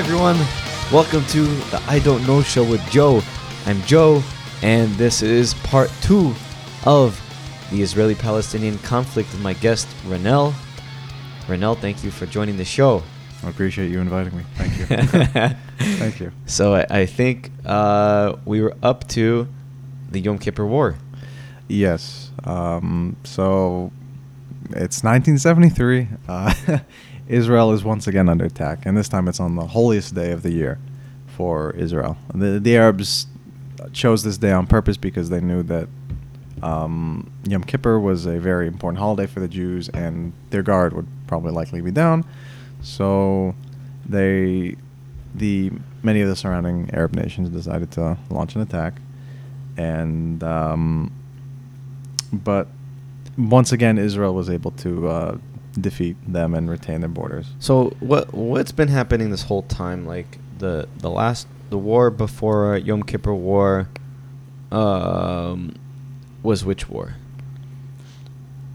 everyone. Welcome to the I Don't Know Show with Joe. I'm Joe, and this is part two of the Israeli Palestinian conflict with my guest, Ronell. Ronell, thank you for joining the show. I appreciate you inviting me. Thank you. Thank you. So I, I think uh, we were up to the Yom Kippur War. Yes. Um, so it's 1973. Uh, Israel is once again under attack, and this time it's on the holiest day of the year for Israel. The, the Arabs chose this day on purpose because they knew that um, Yom Kippur was a very important holiday for the Jews, and their guard would probably likely be down. So they, the many of the surrounding Arab nations decided to launch an attack, and um, but once again Israel was able to uh, defeat them and retain their borders. So what what's been happening this whole time? Like the the last the war before Yom Kippur War um, was which war?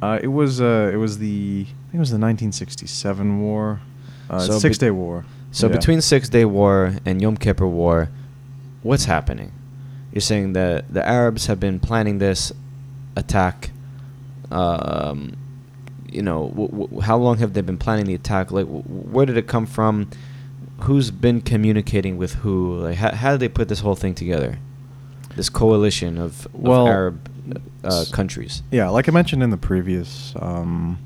Uh, it was uh, it was the I think it was the 1967 war, uh, So Six Day War. So Yeah. between Six Day War and Yom Kippur War, what's happening? You're saying that the Arabs have been planning this attack. Um, you know, w- w- how long have they been planning the attack? Like, w- where did it come from? Who's been communicating with who? Like, how, how did they put this whole thing together? This coalition of, of Well, Arab uh, countries. Yeah, like I mentioned in the previous um,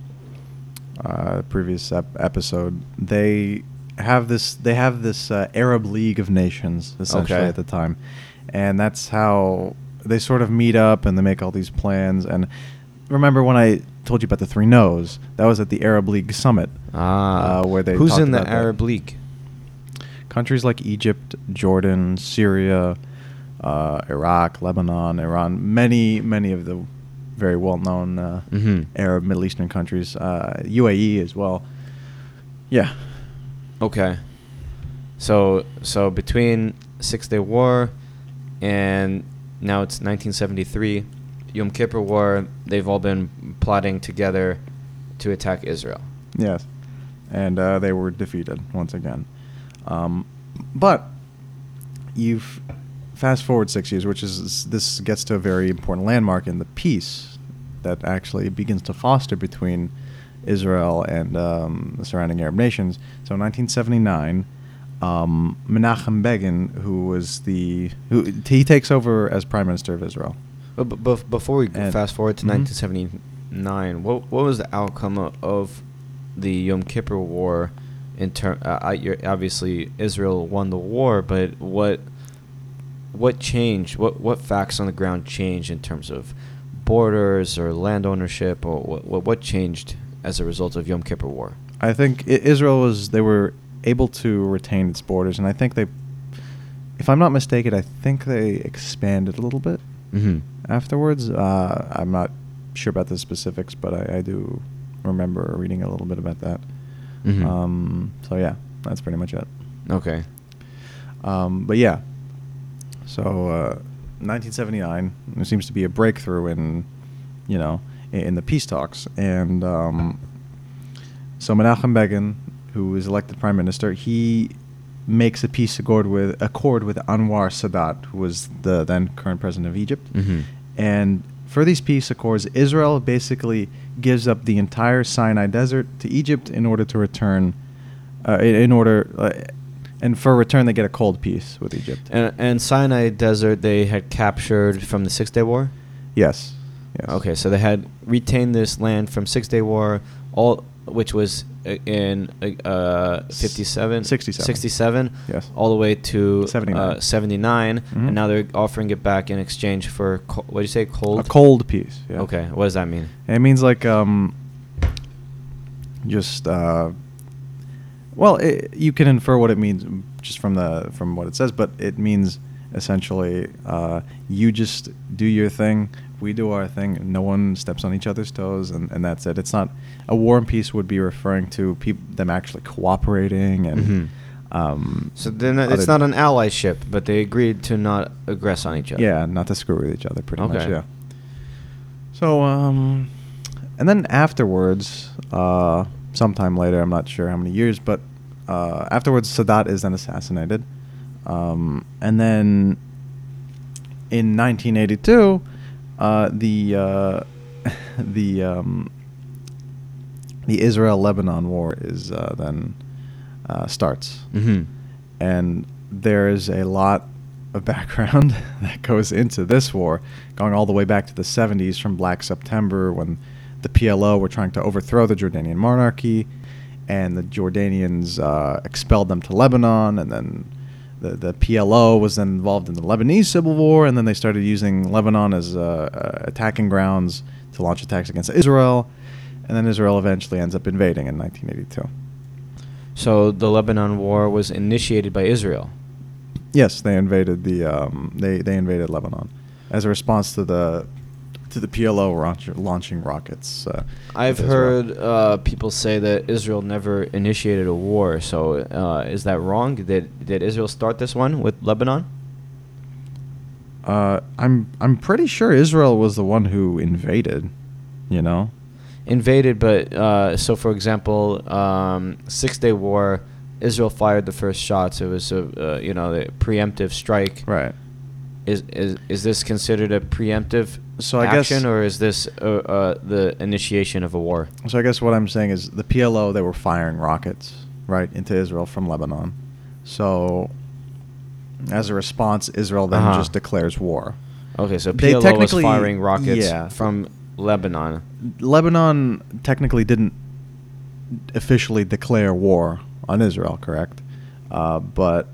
uh, previous ep- episode, they have this they have this uh, Arab League of Nations essentially Okay. at the time, and that's how they sort of meet up and they make all these plans. And remember when I told you about the three no's? That was at the Arab League summit. Ah, uh, where they who's in the about that. Arab League? Countries like Egypt, Jordan, Syria, uh, Iraq, Lebanon, Iran, many, many of the very well-known uh, Mhm. Arab Middle Eastern countries, uh, UAE as well. Yeah, Okay. So so between Six Day War and now it's 1973, Yom Kippur War, they've all been plotting together to attack Israel. yes, and uh, they were defeated once again. Um, but you've fast forward six years, which is this gets to a very important landmark in the peace that actually begins to foster between Israel and um, the surrounding Arab nations. So, in 1979, um, Menachem Begin, who was the who he takes over as prime minister of Israel. But, before we And- fast forward to Mhm. 1979, what what was the outcome of, the Yom Kippur War? In term, uh, you're- obviously Israel won the war, but what what changed? What what facts on the ground changed in terms of borders or land ownership, or what what, what changed as a result of Yom Kippur War? I think Israel was they were able to retain its borders, and I think they, if I'm not mistaken, I think they expanded a little bit Mm-hmm. afterwards. Uh, I'm not sure about the specifics, but I, I do remember reading a little bit about that. Mhm. Um, so yeah, that's pretty much it. Okay. Um, but yeah, so uh, 1979 there seems to be a breakthrough in, you know, in, the peace talks, and um, so Menachem Begin, who is elected prime minister, he makes a peace accord with accord with Anwar Sadat, who was the then current president of Egypt, Mhm. and for these peace accords, Israel basically gives up the entire Sinai Desert to Egypt in order to return, uh, in, in order, uh, and for return they get a cold peace with Egypt. And, and Sinai Desert they had captured from the Six Day War. yes. Yes. Okay, so they had retained this land from Six Day War, all which was in uh, 57, 67. 67, Yes. all the way to 79. Uh, 79 Mhm. and now they're offering it back in exchange for co- what do you say, cold? A cold peace. Yeah. Okay, what does that mean? It means like um, just uh, well, it, you can infer what it means just from the from what it says, but it means essentially uh, you just do your thing, we do our thing, no one steps on each other's toes, and, and that's it. It's not a war and peace would be referring to peop- them actually cooperating and. Mhm. Um, So then it's not an allyship, but they agreed to not aggress on each other. Yeah, not to screw with each other, pretty much. Yeah. So, um, and then afterwards, uh, sometime later, I'm not sure how many years, but uh, afterwards, Sadat is then assassinated, um, and then in 1982, uh, the uh, the um, the Israel-Lebanon war is uh, then uh, starts, Mm-hmm. and there is a lot of background that goes into this war, going all the way back to the 70s from Black September when the PLO were trying to overthrow the Jordanian monarchy, and the Jordanians uh, expelled them to Lebanon, and then the, the PLO was then involved in the Lebanese civil war, and then they started using Lebanon as uh, uh, attacking grounds to launch attacks against Israel, and then Israel eventually ends up invading in 1982. So the Lebanon War was initiated by Israel. Yes, they invaded the um, they they invaded Lebanon as a response to the to the PLO launch, launching rockets. Uh, I've heard uh, people say that Israel never initiated a war. So uh, is that wrong? Did did Israel start this one with Lebanon? Uh, I'm I'm pretty sure Israel was the one who invaded. You know. Invaded, but uh, so for example, um, Six Day War, Israel fired the first shots. It was a uh, you know the preemptive strike. Right. Is is is this considered a preemptive So I guess- or is this uh, uh, the initiation of a war? So I guess what I'm saying is the PLO they were firing rockets right into Israel from Lebanon. So as a response, Israel then Uh-huh. just declares war. Okay, so They PLO was firing rockets yeah. from Lebanon. Lebanon technically didn't officially declare war on Israel, correct? Uh, but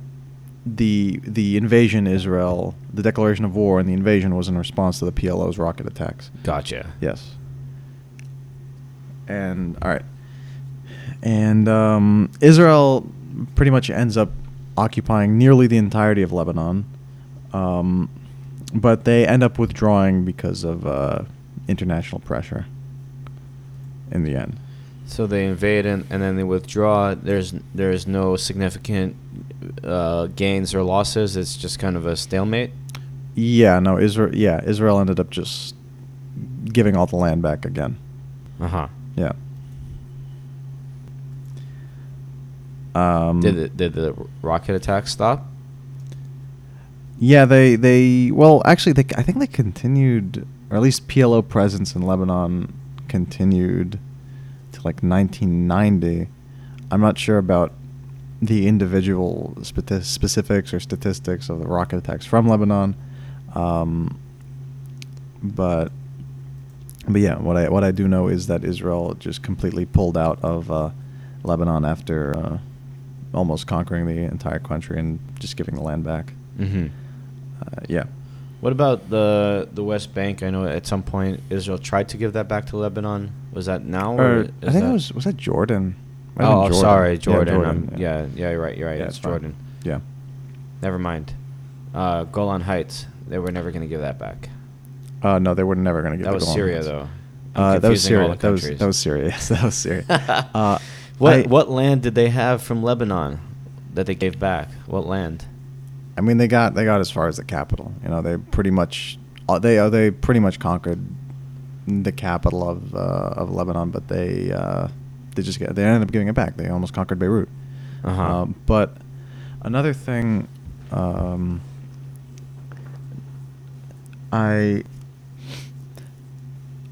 the the invasion Israel, the declaration of war and the invasion was in response to the PLO's rocket attacks. Gotcha. Yes. And all right. And um, Israel pretty much ends up occupying nearly the entirety of Lebanon, um, but they end up withdrawing because of uh, international pressure. In the end, So they invade and, and then they withdraw. There's there's no significant uh, gains or losses. It's just kind of a stalemate. yeah, no, Israel, yeah, Israel ended up just giving all the land back again. Uh huh. Yeah. Um, did the, did the rocket attack stop? Yeah, they they well actually they I think they continued or at least PLO presence in Lebanon continued like 1990. I'm not sure about the individual specifics or statistics of the rocket attacks from Lebanon, um, but but yeah, what I what I do know is that Israel just completely pulled out of uh, Lebanon after uh, almost conquering the entire country and just giving the land back. Mm-hmm. Uh, yeah. What about the the West Bank? I know at some point Israel tried to give that back to Lebanon. Was that now? Or Or, I think that it was was that Jordan. Might Oh, oh, sorry, Jordan. Yeah, I'm- yeah. yeah, you're right. You're right. Yeah, it's it's. Jordan. Yeah. Never mind. Uh, Golan Heights. They were never going to give that back. Uh, no, they were never going to give That the was Golan Syria, Heights. though. Uh, that was Syria. That was countries. that was Syria. Yes, that was Syria. uh, what I- what land did they have from Lebanon that they gave back? What land? I mean, they got they got as far as the capital. You know, they pretty much uh, they uh, they pretty much conquered the capital of uh, of Lebanon, but they uh, they just get, they ended up giving it back. They almost conquered Beirut. Uh-huh. Um, but another thing, um, I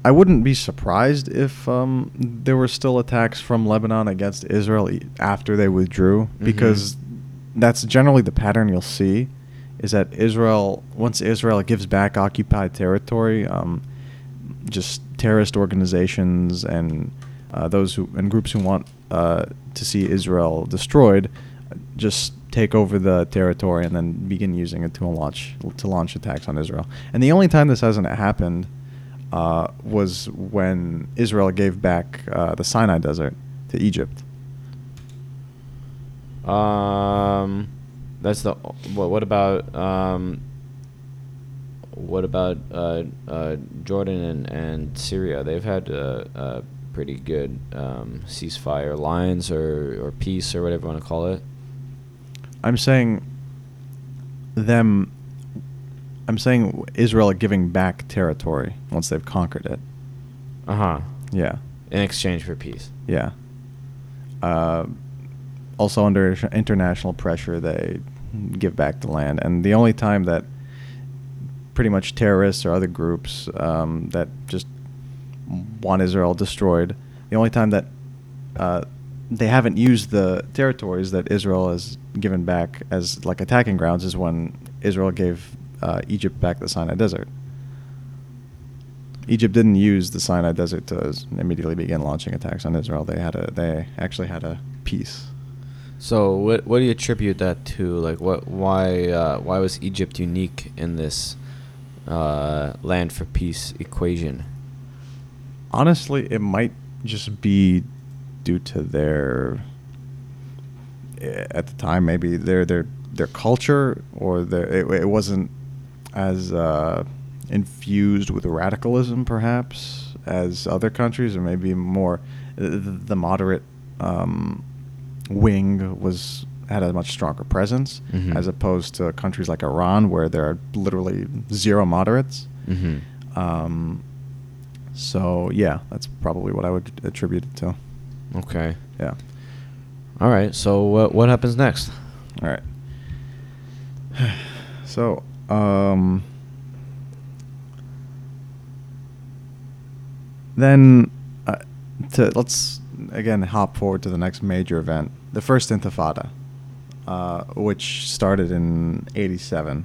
I wouldn't be surprised if um, there were still attacks from Lebanon against Israel after they withdrew, Mhm. because that's generally the pattern you'll see. Is that Israel once Israel gives back occupied territory, um, just terrorist organizations and uh, those who and groups who want uh, to see Israel destroyed just take over the territory and then begin using it to launch to launch attacks on Israel. And the only time this hasn't happened uh, was when Israel gave back uh, the Sinai Desert to Egypt. Um, that's the. What, what about um? What about uh, uh, Jordan and, and Syria? They've had a, uh, pretty good um, ceasefire lines or, or peace or whatever you want to call it. I'm saying them. I'm saying Israel giving back territory once they've conquered it. Uh huh. Yeah, In exchange for peace. yeah. Uh, also under international pressure, they give back the land. And the only time that pretty much terrorists or other groups um, that just want Israel destroyed, the only time that uh, they haven't used the territories that Israel has given back as like attacking grounds is when Israel gave uh, Egypt back the Sinai Desert. Egypt didn't use the Sinai Desert to immediately begin launching attacks on Israel. They had a they actually had a peace. So what what do you attribute that to? Like what why uh, why was Egypt unique in this uh, land for peace equation? Honestly, it might just be due to their eh, at the time maybe their their their culture or their it, it wasn't as uh, infused with radicalism perhaps as other countries or maybe more the, the moderate um, wing was had a much stronger presence Mhm. as opposed to countries like Iran where there are literally zero moderates. Mm-hmm. Um, so yeah, that's probably what I would attribute it to. Okay. Yeah. All right. So what what happens next? All right. So, um, then uh, to let's again hop forward to the next major event, the first Intifada, uh, which started in '87.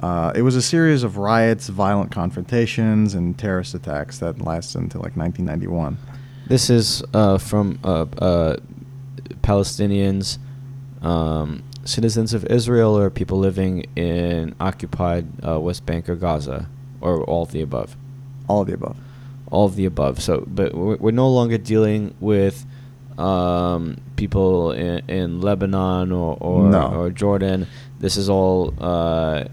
Uh, it was a series of riots, violent confrontations, and terrorist attacks that lasted until like 1991. This is uh, from uh, uh, Palestinians, um, citizens of Israel, or people living in occupied uh, West Bank or Gaza, or all of the above. All of the above. all of the above. So, but we're, we're no longer dealing with um, people in, in Lebanon or or, No. or Jordan. This is all uh,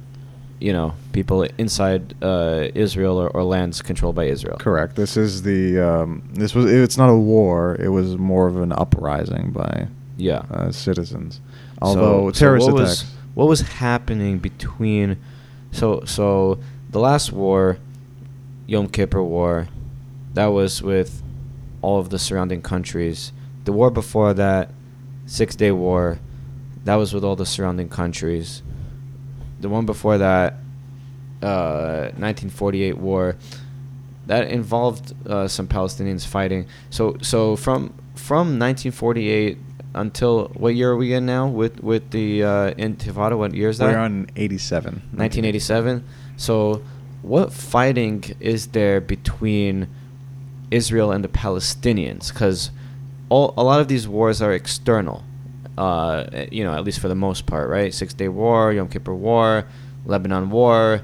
you know people inside uh, Israel or, or lands controlled by Israel. Correct. This is the um, this was it's not a war. It was more of an uprising by Yeah. uh, citizens. Although so terrorist what attacks. Was, what was happening between? So so the last war, Yom Kippur War, that was with all of the surrounding countries. The war before that, Six Day War, that was with all the surrounding countries. The one before that, uh, 1948 war, that involved uh, some Palestinians fighting. So so from from 1948 until what year are we in now with with the uh, Intifada? What year is that? We're on 87. 1987. So, what fighting is there between Israel and the Palestinians? Because all a lot of these wars are external. Uh, you know, at least for the most part, right? Six Day War, Yom Kippur War, Lebanon War.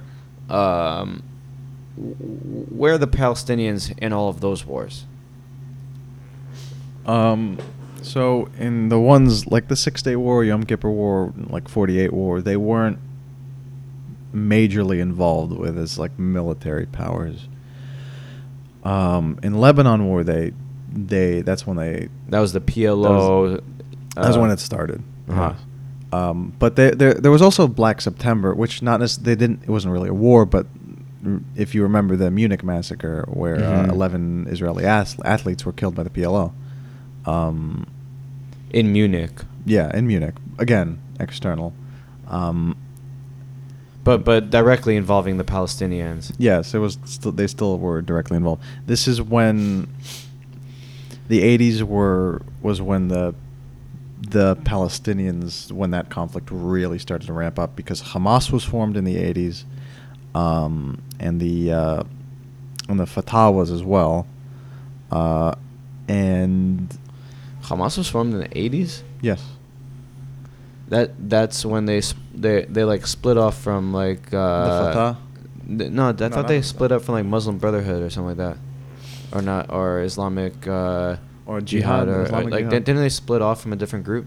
Um, where are the Palestinians in all of those wars? Um, so in the ones like the Six Day War, Yom Kippur War, like 48 War, they weren't majorly involved with as like military powers. Um, in Lebanon War, they they that's when they That was the PLO. That's uh, when it started. Uh-huh. Um, but they, there there was also Black September, which not they didn't. It wasn't really a war, but if you remember the Munich massacre, where Mhm. uh, eleven Israeli ath- athletes were killed by the PLO. Um, in Munich. yeah, in Munich again, external. Um, But but directly involving the Palestinians. Yes, it was. Still, they still were directly involved. This is when the '80s were was when the the Palestinians when that conflict really started to ramp up because Hamas was formed in the '80s, um, and the uh, and the Fatah was as well, uh, and Hamas was formed in the eighties. yes, That that's when they sp- they they like split off from like uh, the Fatah. th- no, I No, thought they split up from like Muslim Brotherhood or something like that, or not, or Islamic uh, Or jihad, or, or Islamic like jihad. didn't they split off from a different group?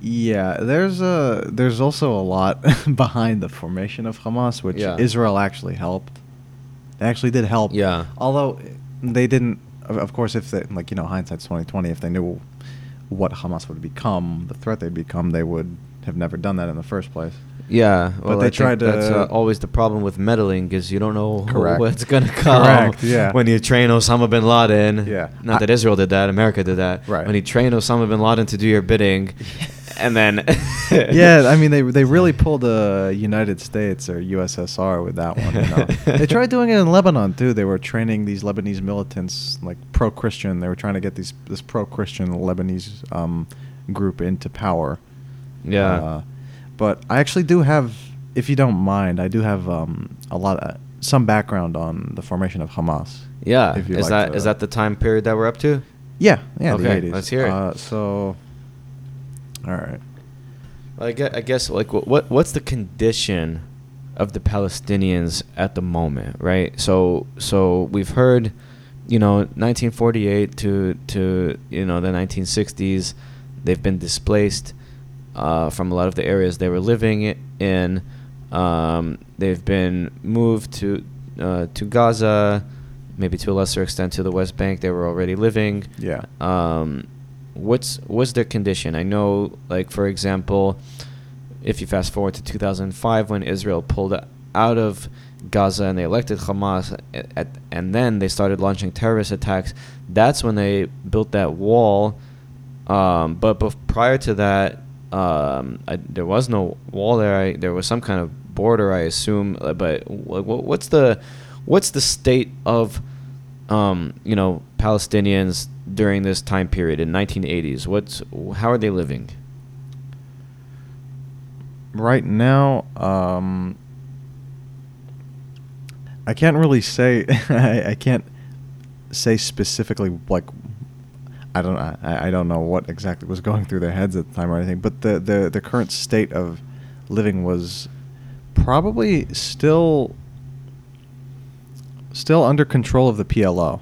Yeah, there's a there's also a lot behind the formation of Hamas, which Yeah. Israel actually helped. They actually did help. Yeah. Although they didn't, of of course, if they like you know hindsight's twenty twenty. If they knew what Hamas would become, the threat they'd become, they would have never done that in the first place. Yeah, But they I tried to- That's uh, always the problem with meddling, is you don't know Correct. what's gonna come. Correct, yeah. When you train Osama bin Laden. Yeah. Not I- that Israel did that, America did that. Right. When you train Osama bin Laden to do your bidding, and then. yeah, I mean they they really pulled the United States or USSR with that one. You know? they tried doing it in Lebanon too. They were training these Lebanese militants like pro-Christian. They were trying to get these this pro-Christian Lebanese um, group into power. Yeah. Uh, but I actually do have, if you don't mind, I do have um, a lot of some background on the formation of Hamas. yeah. Is like that is to- that the time period that we're up to? Yeah, yeah, Okay, the 80s. let's hear it. Uh, so, all right. Well, I guess, I guess like what what's the condition of the Palestinians at the moment, right? So so we've heard, you know, 1948 to to you know the 1960s, they've been displaced uh, from a lot of the areas they were living in. Um, they've been moved to uh, to Gaza, maybe to a lesser extent to the West Bank. They were already living Yeah. um, what's what's their condition? I know, like for example, if you fast forward to 2005 when Israel pulled out of Gaza and they elected Hamas, at, at, and then they started launching terrorist attacks. That's when they built that wall. Um, but bef- prior to that, um, I, there was no wall there. I, there was some kind of border, I assume. uh, But wh- wh- what's the what's the state of um, you know Palestinians during this time period in 1980s? What's how are they living? right now um i can't really say I, I can't say specifically like i don't I, I don't know what exactly was going through their heads at the time or anything but the the, the current state of living was probably still still under control of the plo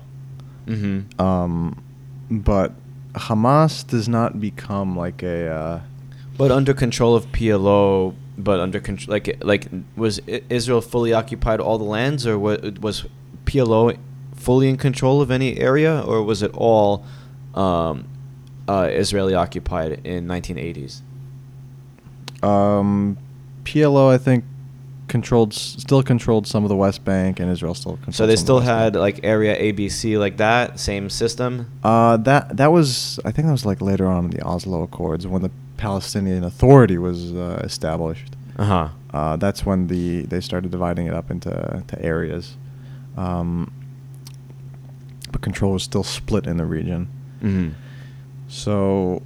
Mm-hmm. um but hamas does not become like a uh, But under control of PLO, but under control, like like was Israel fully occupied all the lands, or wa- was PLO fully in control of any area, or was it all um, uh, Israeli occupied in 1980s? Um, PLO, I think, controlled still controlled some of the West Bank, and Israel still controlled. So they some of the still West had Bank. like area ABC like that, same system. Uh, that that was I think that was like later on in the Oslo Accords when the Palestinian Authority was uh, established. Uh huh. Uh, that's when the they started dividing it up into to areas. Um, but control was still split in the region. Mm-hmm. So,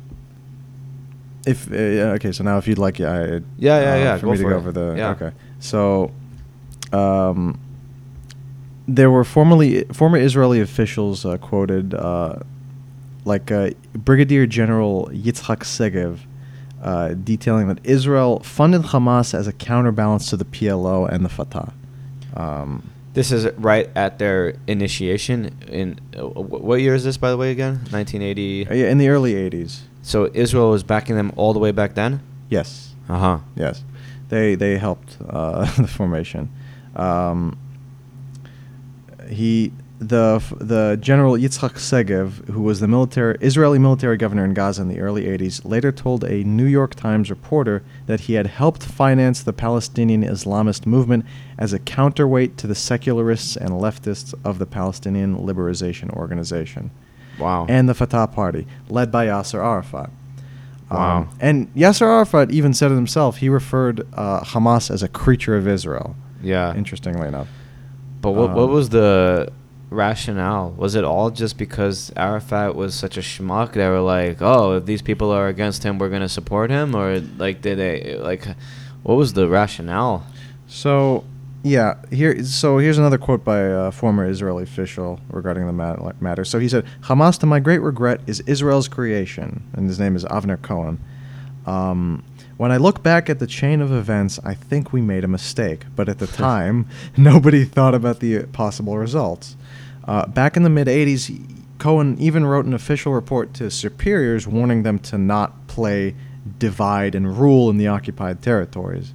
if uh, okay, so now if you'd like, yeah, I, Yeah, yeah, uh, yeah, for go me to for go it. over the Yeah. okay, so, um, there were formerly former Israeli officials uh, quoted, uh, like uh, Brigadier General Yitzhak Segev, uh, detailing that Israel funded Hamas as a counterbalance to the PLO and the Fatah. Um, This is right at their initiation. In uh, what year is this, by the way? Again, 1980. yeah, in the early '80s. So Israel was backing them all the way back then. Yes. Uh huh. Yes, they they helped uh, the formation. Um, he the the General Yitzhak Segev, who was the military Israeli military governor in Gaza in the early 80s, later told a New York Times reporter that he had helped finance the Palestinian Islamist movement as a counterweight to the secularists and leftists of the Palestinian Liberation Organization Wow. and the Fatah Party, led by Yasser Arafat. Um, Wow. and Yasser Arafat even said it himself. He referred uh, Hamas as a creature of Israel. yeah. Interestingly enough. But what what Um, was the rationale? Was it all just because Arafat was such a schmuck? They were like, oh, if these people are against him, we're gonna support him, or like did they like? What was the rationale? So, yeah, here. So here's another quote by a former Israeli official regarding the mat- matter. So he said, "Hamas, to my great regret, is Israel's creation, and his name is Avner Cohen. Um, when I look back at the chain of events, I think we made a mistake, but at the time, nobody thought about the possible results. Uh, back in the mid '80s, Cohen even wrote an official report to superiors warning them to not play divide and rule in the occupied territories."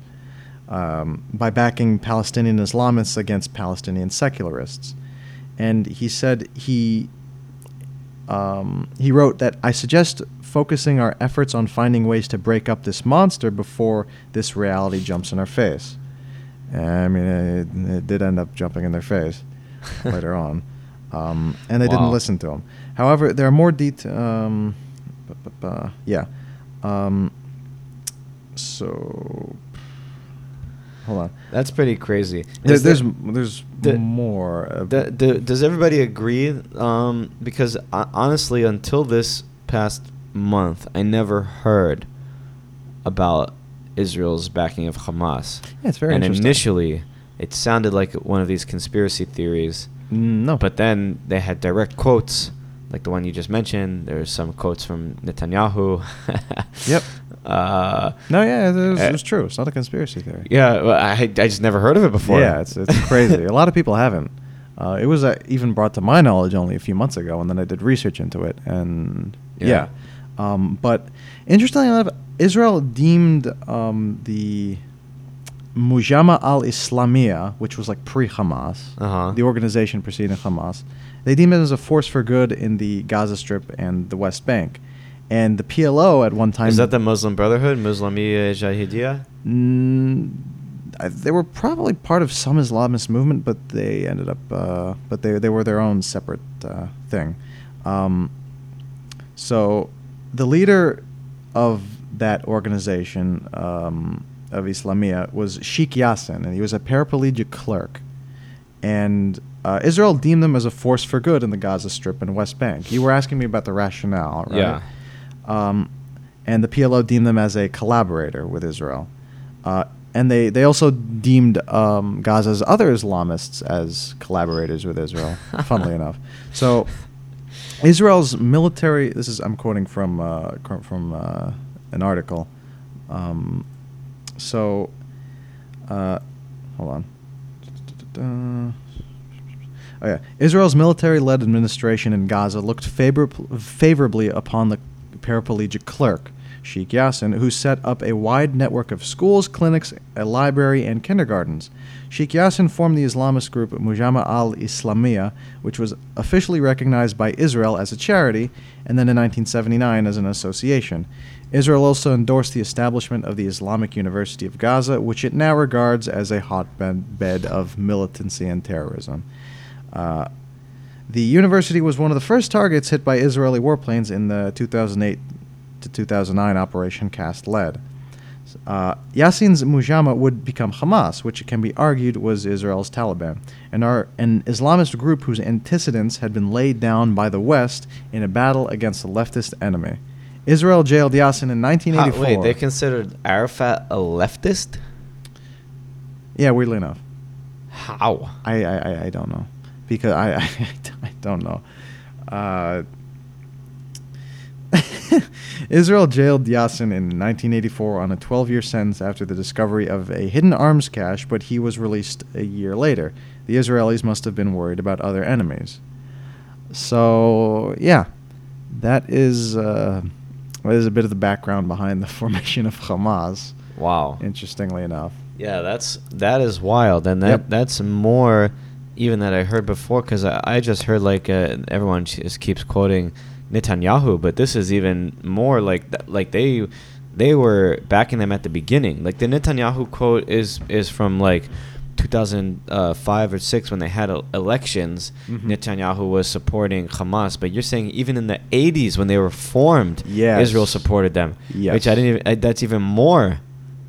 um, by backing Palestinian Islamists against Palestinian secularists. And he said he um, he wrote that I suggest focusing our efforts on finding ways to break up this monster before this reality jumps in our face. I mean, it, it did end up jumping in their face later on, um, and they didn't listen to him. However, there are more detail. Um, yeah. Um, so, hold on. That's pretty crazy. There, there's there- there's the- more. D- does everybody agree? Um, because uh, honestly, until this past month, I never heard about Israel's backing of Hamas. Yeah, it's very and initially, it sounded like one of these conspiracy theories. Mm, no, But then they had direct quotes, like the one you just mentioned. There's some quotes from Netanyahu. Yep. Uh, no, yeah, it was, uh, it was true. It's not a conspiracy theory. yeah, well, I I just never heard of it before. Yeah, it's it's crazy. a lot of people haven't. Uh, it was uh, even brought to my knowledge only a few months ago, and then I did research into it, and Yeah. yeah. Um, but interestingly enough, Israel deemed um, the Mujama al Islamiyah, which was like pre Hamas, Uh-huh. the organization preceding Hamas, they deemed it as a force for good in the Gaza Strip and the West Bank. And the PLO at one time Is that the Muslim Brotherhood, Muslimiyya Jahidiyya? Mm, they were probably part of some Islamist movement, but they ended up, uh, but they they were their own separate uh, thing. Um, so, the leader of that organization um, of Islamia was Sheikh Yassin, and he was a paraplegic clerk. And uh, Israel deemed them as a force for good in the Gaza Strip and West Bank. You were asking me about the rationale, right? Yeah. um, and the PLO deemed them as a collaborator with Israel. Uh, and they, they also deemed um, Gaza's other Islamists as collaborators with Israel, funnily enough. So Israel's military, this is, I'm quoting from, uh, from uh, an article. Um, so, uh, hold on. Oh yeah, Israel's military-led administration in Gaza looked favor- favorably upon the paraplegic clerk, Sheikh Yassin, who set up a wide network of schools, clinics, a library, and kindergartens. Sheikh Yassin formed the Islamist group Mujama al-Islamiyah, which was officially recognized by Israel as a charity, and then in 1979 as an association. Israel also endorsed the establishment of the Islamic University of Gaza, which it now regards as a hotbed of militancy and terrorism. Uh, the university was one of the first targets hit by Israeli warplanes in the 2008 to 2009 Operation Cast Lead. Uh, Yassin's Mujama would become Hamas, which it can be argued was Israel's Taliban, and are an Islamist group whose antecedents had been laid down by the West in a battle against the leftist enemy. Israel jailed Yassin in How, 1984. wait, they considered Arafat a leftist? yeah, weirdly enough. How? I, I, I- don't know because I, I, I don't know. Uh, Israel jailed Yassin in 1984 on a 12-year sentence after the discovery of a hidden arms cache, but he was released a year later. The Israelis must have been worried about other enemies. So yeah, that is uh, that is a bit of the background behind the formation of Hamas. Wow. Interestingly enough. Yeah, that's that is wild, and that Yep. that's more even that I heard before because I, I just heard like uh, everyone just keeps quoting Netanyahu, but this is even more like th- like they they were backing them at the beginning. Like the Netanyahu quote is is from like 2005 or six when they had el- elections. Mhm. Netanyahu was supporting Hamas, but you're saying even in the 80s when they were formed, Yes. Israel supported them. Yes. Which I didn't. Even, I, that's even more.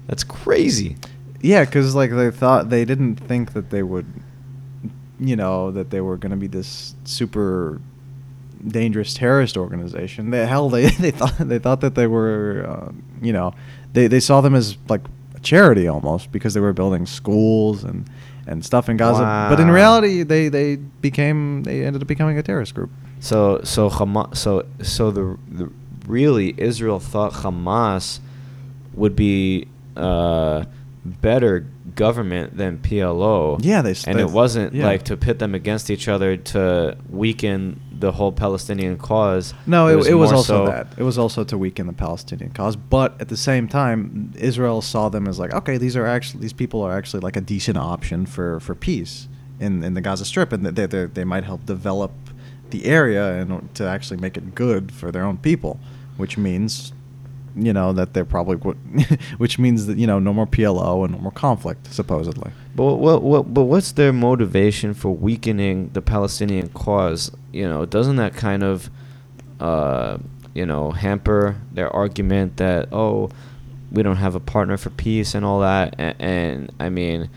That's crazy. Yeah, because like they thought they didn't think that they would, you know, that they were going to be this super dangerous terrorist organization. They, hell, they they thought they thought that they were, uh, you know, they they saw them as like a charity almost because they were building schools and and stuff in Gaza. But in reality, they they became they ended up becoming a terrorist group. So so Hamas so so the, the really Israel thought Hamas would be uh, better government than PLO. Yeah, they and they- it wasn't yeah. like to pit them against each other to weaken the whole Palestinian cause. No, it, it was more also so- that. It was also to weaken the Palestinian cause, but at the same time, Israel saw them as like, okay, these are actually these people are actually like a decent option for, for peace in, in the Gaza Strip, and they they they might help develop the area and to actually make it good for their own people, which means, you know, that they're probably which means that you know no more PLO and no more conflict supposedly. But what, what, but what's their motivation for weakening the Palestinian cause? You know, doesn't that kind of, uh, you know, hamper their argument that oh, we don't have a partner for peace and all that? And, and I mean,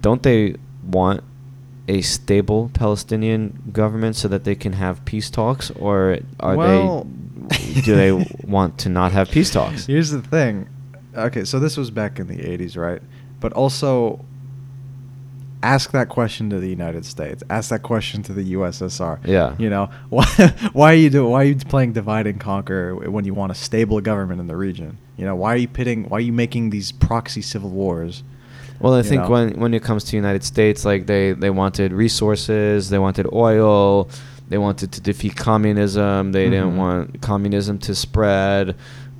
don't they want a stable Palestinian government so that they can have peace talks, or are Well- they do they want to not have peace talks? Here's the thing. Okay, so this was back in the 80s, right? But also ask that question to the United States. Ask that question to the USSR. Yeah. You know, why why are you doing why are you playing divide and conquer when you want a stable government in the region? You know, why are you pitting why are you making these proxy civil wars? Well, I you think know? when when it comes to United States, like they they wanted resources, they wanted oil, they wanted to defeat communism. They Mhm. didn't want communism to spread.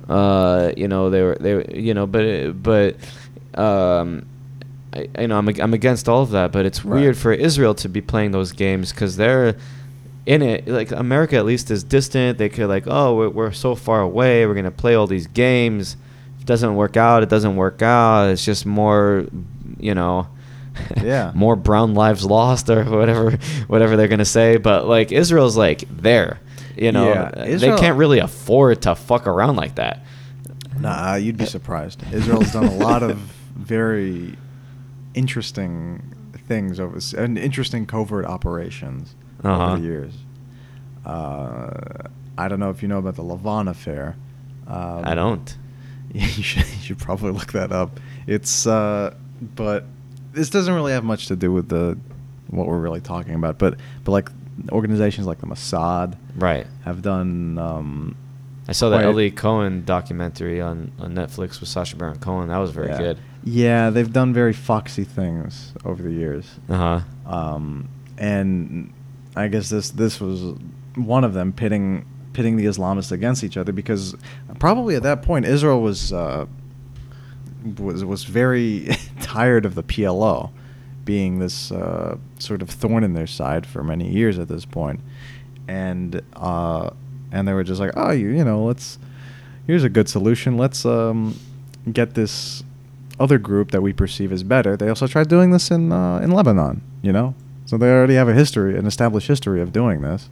Uh, you know, they were they were, you know, but but um, I, you know I'm I'm against all of that. But it's Right. weird for Israel to be playing those games because they're in it. Like America at least is distant. They could like, oh, we're, we're so far away. We're gonna play all these games. If it doesn't work out, it doesn't work out. It's just more, you know, Yeah. more brown lives lost or whatever, whatever they're gonna say. But like Israel's like there, you know, Yeah, Israel- they can't really afford to fuck around like that. Nah, you'd be surprised. Israel's done a lot of very interesting things over and interesting covert operations Uh-huh. over the years. Uh, I don't know if you know about the Lavon affair. Um, I don't. You should you should probably look that up. It's uh, but this doesn't really have much to do with the what we're really talking about. But but like organizations like the Mossad Right. have done. Um, I saw that Eli Cohen documentary on, on Netflix with Sacha Baron Cohen. That was very yeah. good. Yeah, they've done very foxy things over the years. Uh huh. Um, and I guess this this was one of them pitting pitting the Islamists against each other because probably at that point Israel was uh, was was very tired of the PLO being this uh, sort of thorn in their side for many years at this point, and uh, and they were just like, oh, you you know, let's here's a good solution. Let's um, get this other group that we perceive as better. They also tried doing this in uh, in Lebanon, you know, so they already have a history, an established history of doing this.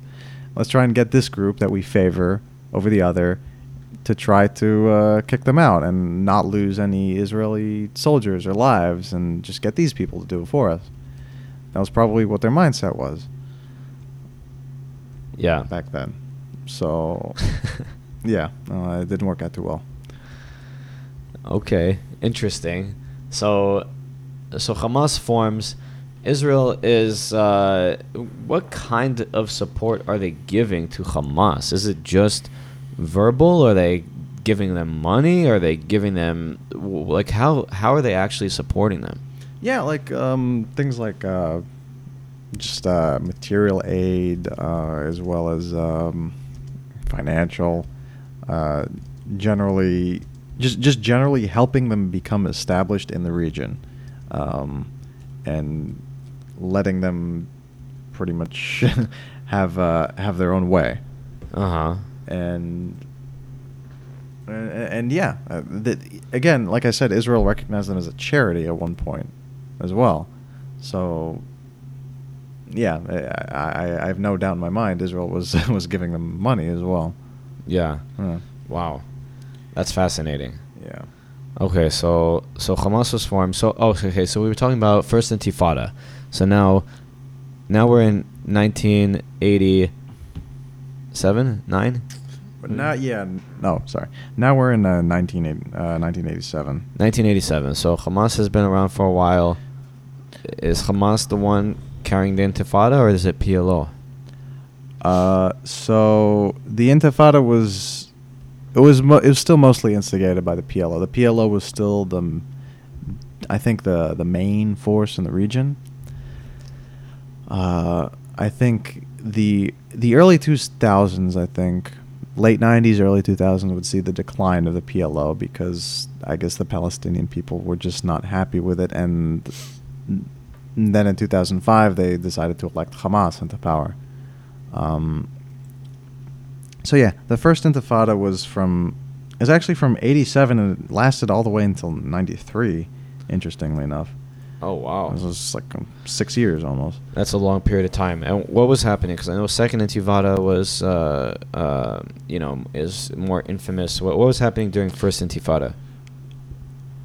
Let's try and get this group that we favor over the other to try to uh, kick them out and not lose any Israeli soldiers or lives, and just get these people to do it for us. That was probably what their mindset was Yeah. back then. So, yeah, uh, it didn't work out too well. Okay, interesting. So, so Hamas forms. Israel is. Uh, what kind of support are they giving to Hamas? Is it just verbal? Are they giving them money? Are they giving them like how how are they actually supporting them? Yeah, like um, things like uh, just uh, material aid, uh, as well as um, financial. Uh, generally, just just generally helping them become established in the region, um, and letting them pretty much have uh, have their own way Uh huh. And and, and yeah, uh, that again, like I said, Israel recognized them as a charity at one point, as well. So, yeah, I, I, I have no doubt in my mind Israel was was giving them money as well. Yeah. Uh, Wow. That's fascinating. yeah. Okay, so so Hamas was formed. So oh, okay, so we were talking about first Intifada. So now, now we're in 1987, nine. But now, yeah, no, sorry. Now we're in uh, 1980, uh, 1987. 1987. So Hamas has been around for a while. Is Hamas the one carrying the Intifada, or is it PLO? Uh, so the Intifada was, it was mo- it was still mostly instigated by the PLO. The PLO was still the, I think the the main force in the region. Uh, I think the the early two thousands, I think, late nineties, early two thousands would see the decline of the PLO because I guess the Palestinian people were just not happy with it, and then in two thousand five they decided to elect Hamas into power. Um, so yeah, the first Intifada was from is actually from '87 and it lasted all the way until '93. Interestingly enough, Oh wow, it was like um, six years almost. that's a long period of time. And what was happening? Because I know Second Intifada was, uh, uh, you know, is more infamous. What, what was happening during First Intifada?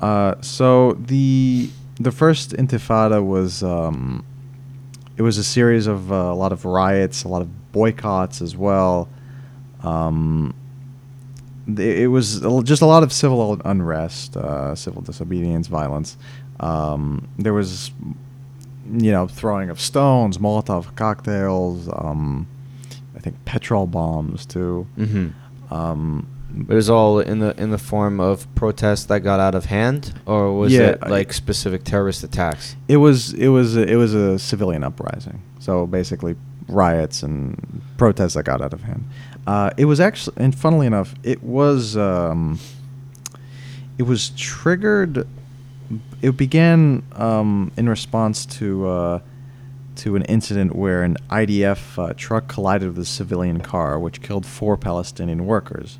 Uh, so the the first Intifada was um, it was a series of uh, a lot of riots, a lot of boycotts as well. Um, it was just a lot of civil unrest, uh, civil disobedience, violence. Um, there was, you know, throwing of stones, Molotov cocktails. Um, I think petrol bombs too. Mm-hmm. Um, It was all in the in the form of protests that got out of hand, or was Yeah, it I- like specific terrorist attacks? It was it was a, it was a civilian uprising. So basically, riots and protests that got out of hand. Uh, it was actually, and funnily enough, it was um, it was triggered. It began um, in response to uh, to an incident where an IDF uh, truck collided with a civilian car, which killed four Palestinian workers.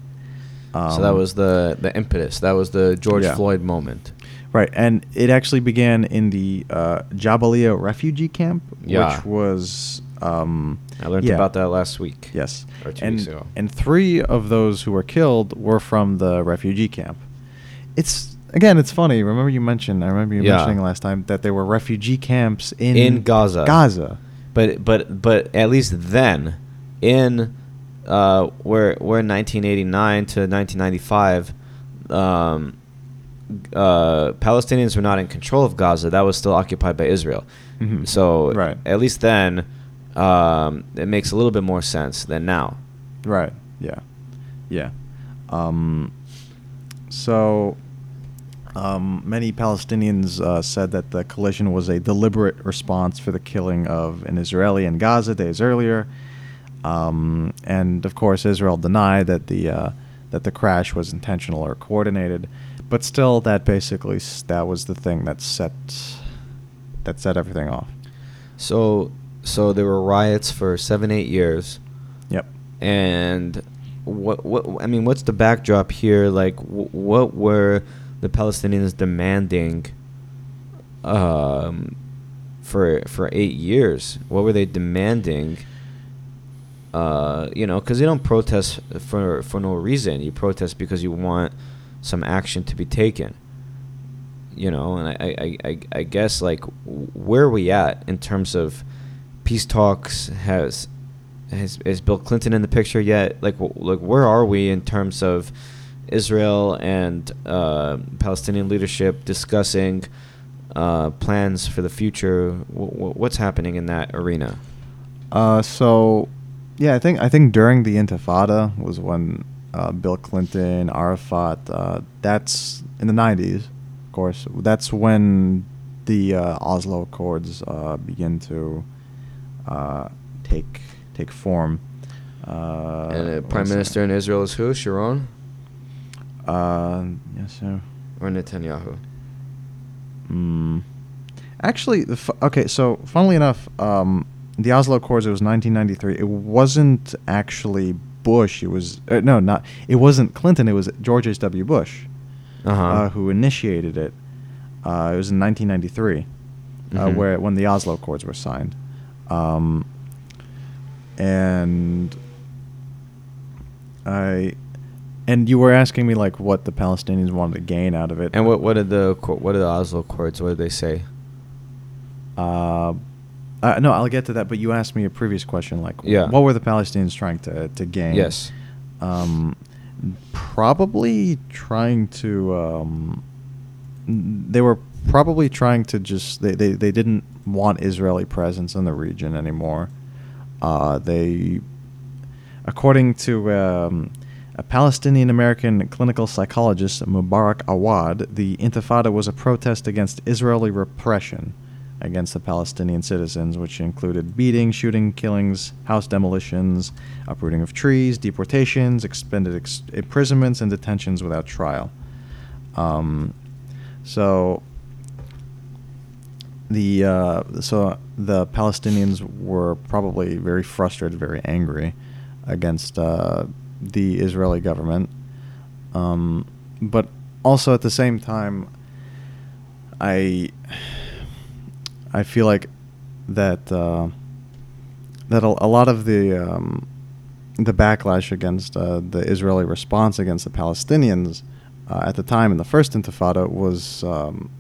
so that Um, was the the impetus. That was the George Yeah. Floyd moment. Right, and it actually began in the uh, Jabalia refugee camp, Yeah. which was. Um, I learned yeah. about that last week. Yes, Or two and weeks ago. and three of those who were killed were from the refugee camp. It's again, it's funny. Remember you mentioned? I remember you Yeah. mentioning last time that there were refugee camps in In Gaza. Gaza. But but but at least then, in uh, where where 1989 to 1995, um, uh, Palestinians were not in control of Gaza. That was still occupied by Israel. Mhm. So Right. at least then, um, it makes a little bit more sense than now. Right. Yeah. Yeah. Um, so, um, many Palestinians uh, said that the collision was a deliberate response for the killing of an Israeli in Gaza days earlier. Um, and of course, Israel denied that the uh, that the crash was intentional or coordinated. But still, that basically that was the thing that set that set everything off. So so there were riots for seven eight years. Yep. and what what I mean, what's the backdrop here? Like, wh- what were the Palestinians demanding? Um, for for eight years, what were they demanding? Uh, you know, because you don't protest for for no reason. You protest because you want some action to be taken. You know, and I I, I, I guess like where are we at in terms of peace talks? Has has is Bill Clinton in the picture yet? Like, like where are we in terms of Israel and uh, Palestinian leadership discussing uh, plans for the future? W- w- what's happening in that arena? Uh, so, yeah, I think I think during the Intifada was when uh, Bill Clinton, Arafat. Uh, that's in the '90s, of course. That's when the uh, Oslo Accords uh, begin to uh, take take form. Uh, and what's Prime that? Minister in Israel is who? Sharon Uh, yes, sir. or Netanyahu? Mm. Actually, the f- okay. So, funnily enough, um, the Oslo Accords. It was 1993. It wasn't actually Bush. It was uh, no, not. It wasn't Clinton. It was George H. W. Bush Uh-huh. uh, who initiated it. Uh, it was in 1993, uh, Mhm. where when the Oslo Accords were signed, um, and I. And you were asking me like what the Palestinians wanted to gain out of it. And what what did the what did the Oslo Accords? What did they say? Uh, uh, no, I'll get to that. But you asked me a previous question, like, Yeah. what were the Palestinians trying to to gain? Yes. Um, probably trying to. Um, they were probably trying to just. They, they, they didn't want Israeli presence in the region anymore. Uh, they, according to um, a Palestinian American clinical psychologist, Mubarak Awad, the Intifada was a protest against Israeli repression against the Palestinian citizens, which included beating, shooting, killings, house demolitions, uprooting of trees, deportations, expended ex- imprisonments, and detentions without trial. Um, so the uh, so the Palestinians were probably very frustrated, very angry against uh, the Israeli government. Um, but also at the same time, I I feel like that uh, that a, a, lot of the um, the backlash against uh, the Israeli response against the Palestinians uh, at the time in the first Intifada was um,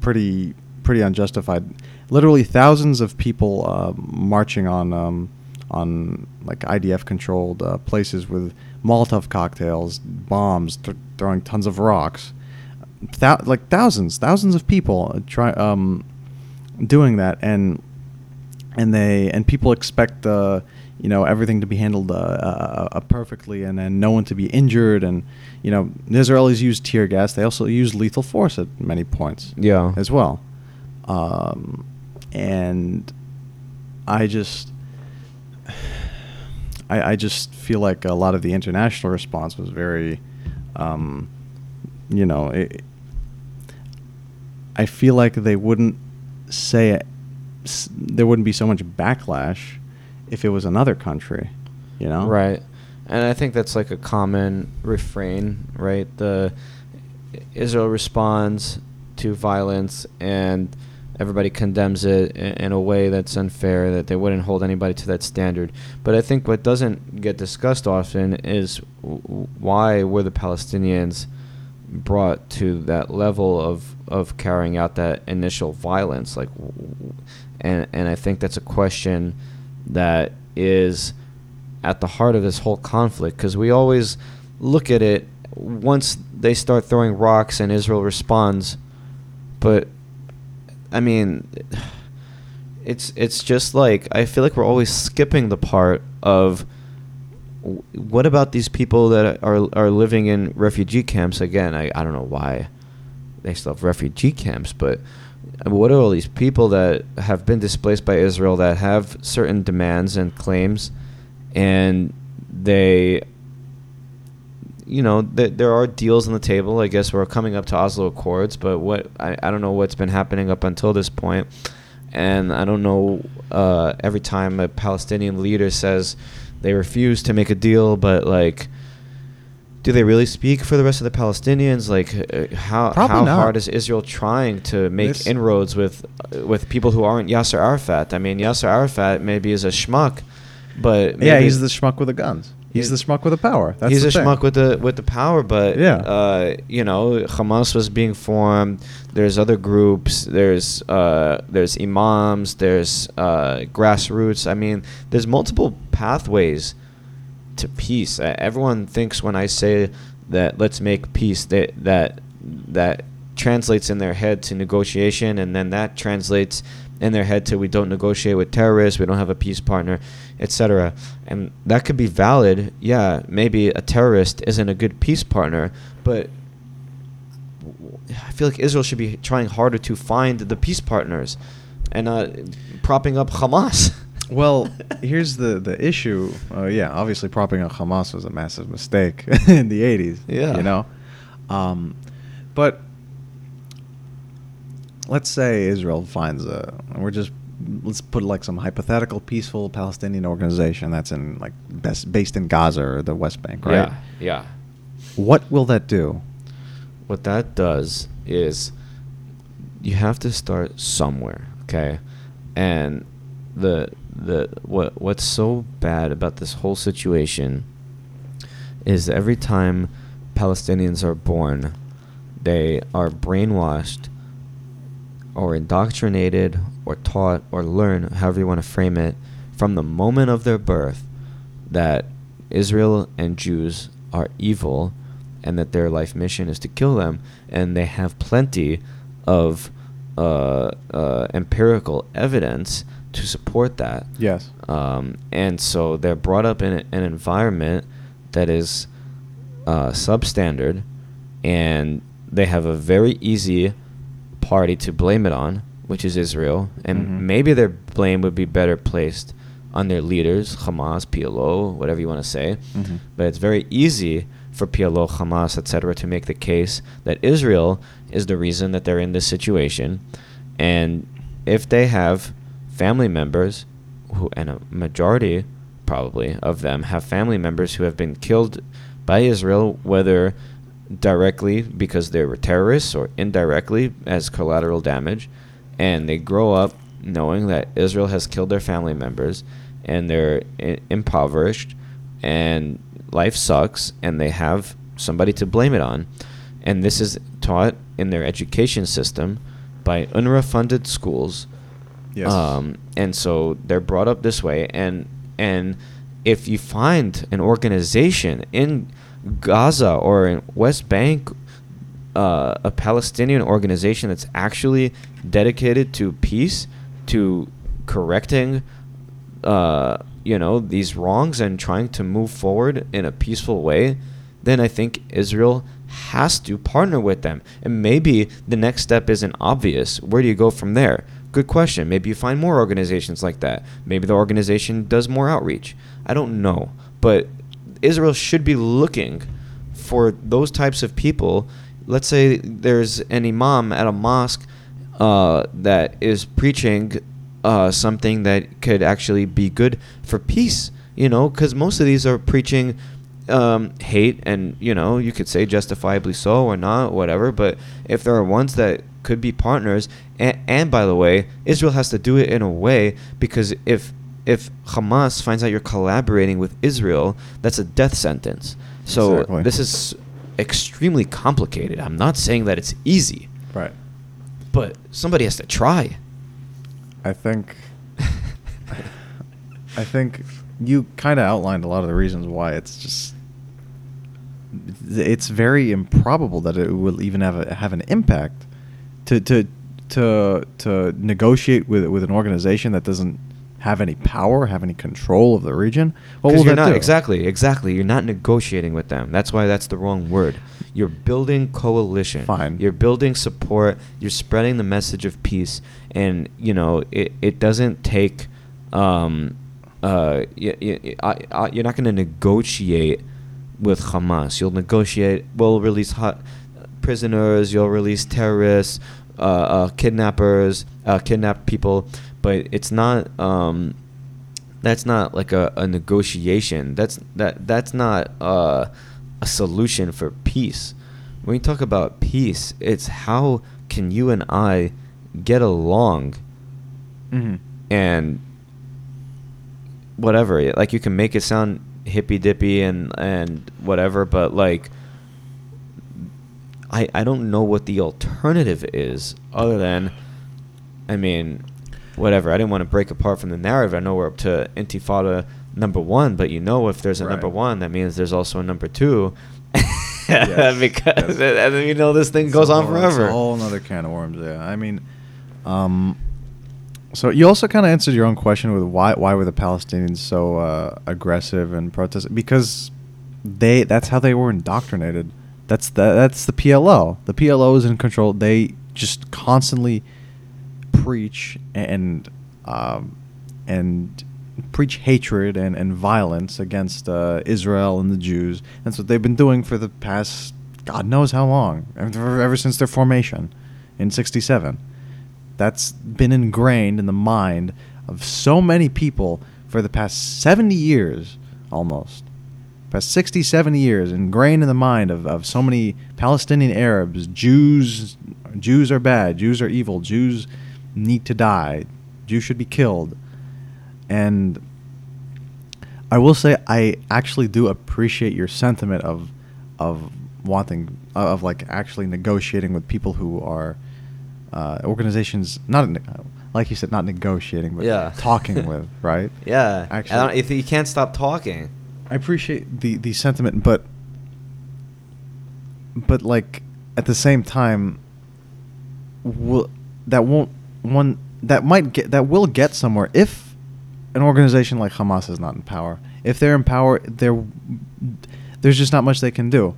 pretty pretty unjustified. Literally thousands of people uh, marching on um, on like IDF controlled uh, places with Molotov cocktails, bombs, th- throwing tons of rocks. Thou- like thousands, thousands of people try um, doing that, and and they and people expect uh, you know everything to be handled uh, uh, uh, perfectly, and then no one to be injured, and you know the Israelis use tear gas. They also use lethal force at many points. Yeah, as well. Um, and I just I, I just feel like a lot of the international response was very, um, you know, it, I feel like they wouldn't say it, there wouldn't be so much backlash if it was another country, you know? Right. And I think that's like a common refrain, right? The Israel responds to violence and everybody condemns it in a way that's unfair that they wouldn't hold anybody to that standard. But i think what doesn't get discussed often is why were the palestinians brought to that level of of carrying out that initial violence? Like and and i think that's a question that is at the heart of this whole conflict because we always look at it once they start throwing rocks and israel responds but I mean, it's it's just like I feel like we're always skipping the part of what about these people that are are living in refugee camps? Again I, I don't know why they still have refugee camps but what are all these people that have been displaced by Israel that have certain demands and claims and they you know, th- there are deals on the table. I guess we're coming up to Oslo Accords, but what I, I don't know what's been happening up until this point, and I don't know. Uh, every time a Palestinian leader says they refuse to make a deal, but like, do they really speak for the rest of the Palestinians? Like, uh, how Probably how not. hard is Israel trying to make inroads with uh, with people who aren't Yasser Arafat? I mean, Yasser Arafat maybe is a schmuck, but yeah, he's the schmuck with the guns. He's the schmuck with the power. That's he's the a thing. schmuck with the with the power, but yeah, uh, you know, Hamas was being formed. There's other groups. There's uh, there's imams. There's uh, grassroots. I mean, there's multiple pathways to peace. everyone thinks when I say that let's make peace that that that translates in their head to negotiation, and then that translates in their head to we don't negotiate with terrorists, we don't have a peace partner, etc. And that could be valid. Yeah, maybe a terrorist isn't a good peace partner, but I feel like Israel should be trying harder to find the peace partners and uh, propping up Hamas. Well, here's the the issue. Uh, yeah, obviously propping up Hamas was a massive mistake in the 80s. Yeah, you know, um, but let's say Israel finds a, we're just let's put like some hypothetical peaceful Palestinian organization that's in like best, based in Gaza or the West Bank, right? Yeah, yeah. What will that do? What that does is you have to start somewhere, okay? And the the what what's so bad about this whole situation is every time Palestinians are born, they are brainwashed or indoctrinated or taught or learn, however you want to frame it, from the moment of their birth that Israel and Jews are evil and that their life mission is to kill them. And they have plenty of uh, uh, empirical evidence to support that. Yes. Um, and so they're brought up in an environment that is uh, substandard and they have a very easy party to blame it on, which is Israel, and mm-hmm. maybe their blame would be better placed on their leaders, Hamas, PLO, whatever you want to say. Mm-hmm. But it's very easy for PLO, Hamas, etc., to make the case that Israel is the reason that they're in this situation, and if they have family members who and a majority probably of them have family members who have been killed by Israel, whether directly because they were terrorists or indirectly as collateral damage, and they grow up knowing that Israel has killed their family members and they're I- impoverished and life sucks and they have somebody to blame it on. And this is taught in their education system by UNRWA funded schools. Yes. Um, and so they're brought up this way. And, and if you find an organization in Gaza or in West Bank, uh, a Palestinian organization that's actually dedicated to peace, to correcting, uh, you know, these wrongs and trying to move forward in a peaceful way, then I think Israel has to partner with them. And maybe the next step isn't obvious. Where do you go from there? Good question. Maybe you find more organizations like that. Maybe the organization does more outreach. I don't know. But Israel should be looking for those types of people. Let's say there's an imam at a mosque uh, that is preaching uh, something that could actually be good for peace. You know, because most of these are preaching um, hate, and you know, you could say justifiably so or not, whatever. But if there are ones that could be partners, and, and by the way, Israel has to do it in a way because if if Hamas finds out you're collaborating with Israel, that's a death sentence. So Exactly. this is extremely complicated. I'm not saying that it's easy, right. but somebody has to try. I think I think you kind of outlined a lot of the reasons why it's just it's very improbable that it will even have a, have an impact to to to to negotiate with with an organization that doesn't have any power, have any control of the region. What will you're that not do? exactly, exactly. You're not negotiating with them. That's why that's the wrong word. You're building coalition. Fine. You're building support. You're spreading the message of peace, and you know it. It doesn't take. Um, uh, y- y- I, I, you're not going to negotiate with Hamas. You'll negotiate. We'll release hot prisoners. You'll release terrorists, uh, uh, kidnappers, uh, kidnap people. But it's not. Um, that's not like a, a negotiation. That's that that's not uh, a solution for peace. When you talk about peace, it's how can you and I get along Mhm. and whatever. Like you can make it sound hippy dippy and and whatever, but like I I don't know what the alternative is other than I mean whatever. I didn't want to break apart from the narrative. I know we're up to Intifada number one, but you know if there's a number one, that means there's also a number two. Yes, because yes. and then you know this thing It's goes on whole- it's forever. a whole another can of worms. Yeah, I mean, um, so you also kind of answered your own question with why why were the Palestinians so uh, aggressive and protest because they that's how they were indoctrinated. That's the that's the PLO. The PLO is in control. They just constantly preach and um, and preach hatred and, and violence against uh, Israel and the Jews. That's what they've been doing for the past God knows how long, ever, ever since their formation in '67. That's been ingrained in the mind of so many people for the past 70 years, almost. Past 60, 70 years, ingrained in the mind of, of so many Palestinian Arabs. Jews, Jews are bad. Jews are evil. Jews need to die. Jews should be killed. And I will say I actually do appreciate your sentiment of of wanting of like actually negotiating with people who are uh, organizations not like you said not negotiating but Yeah. talking with right Yeah, Actually- I don't, if you can't stop talking. I appreciate the the sentiment, but but like at the same time, will that won't one that might get that will get somewhere if an organization like Hamas is not in power. If they're in power, there there's just not much they can do.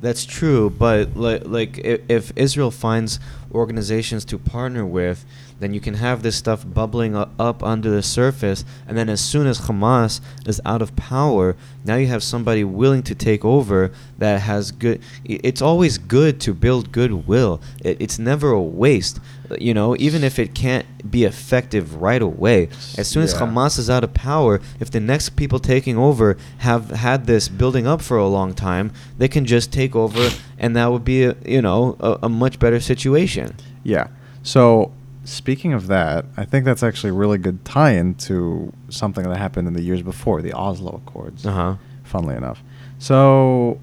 That's true, but like, like if, if Israel finds organizations to partner with, then you can have this stuff bubbling up under the surface, and then as soon as Hamas is out of power, now you have somebody willing to take over that has good. It's always good to build goodwill. It, it's never a waste. You know, even if it can't be effective right away, as soon as Hamas is out of power, if the next people taking over have had this building up for a long time, they can just take over, and that would be, a, you know, a, a much better situation. Yeah. So speaking of that, I think that's actually a really good tie-in to something that happened in the years before, the Oslo Accords. Uh huh. Funnily enough, so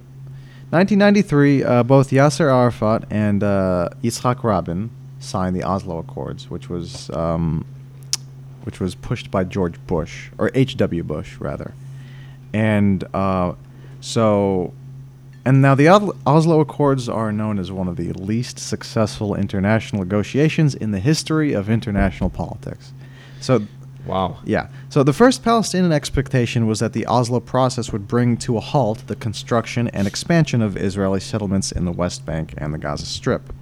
1993, uh, both Yasser Arafat and uh, Yitzhak Rabin signed the Oslo Accords, which was um, which was pushed by George Bush or H.W. Bush rather, and uh, so. And now the Oslo Accords are known as one of the least successful international negotiations in the history of international politics. So Wow. yeah. So the first Palestinian expectation was that the Oslo process would bring to a halt the construction and expansion of Israeli settlements in the West Bank and the Gaza Strip.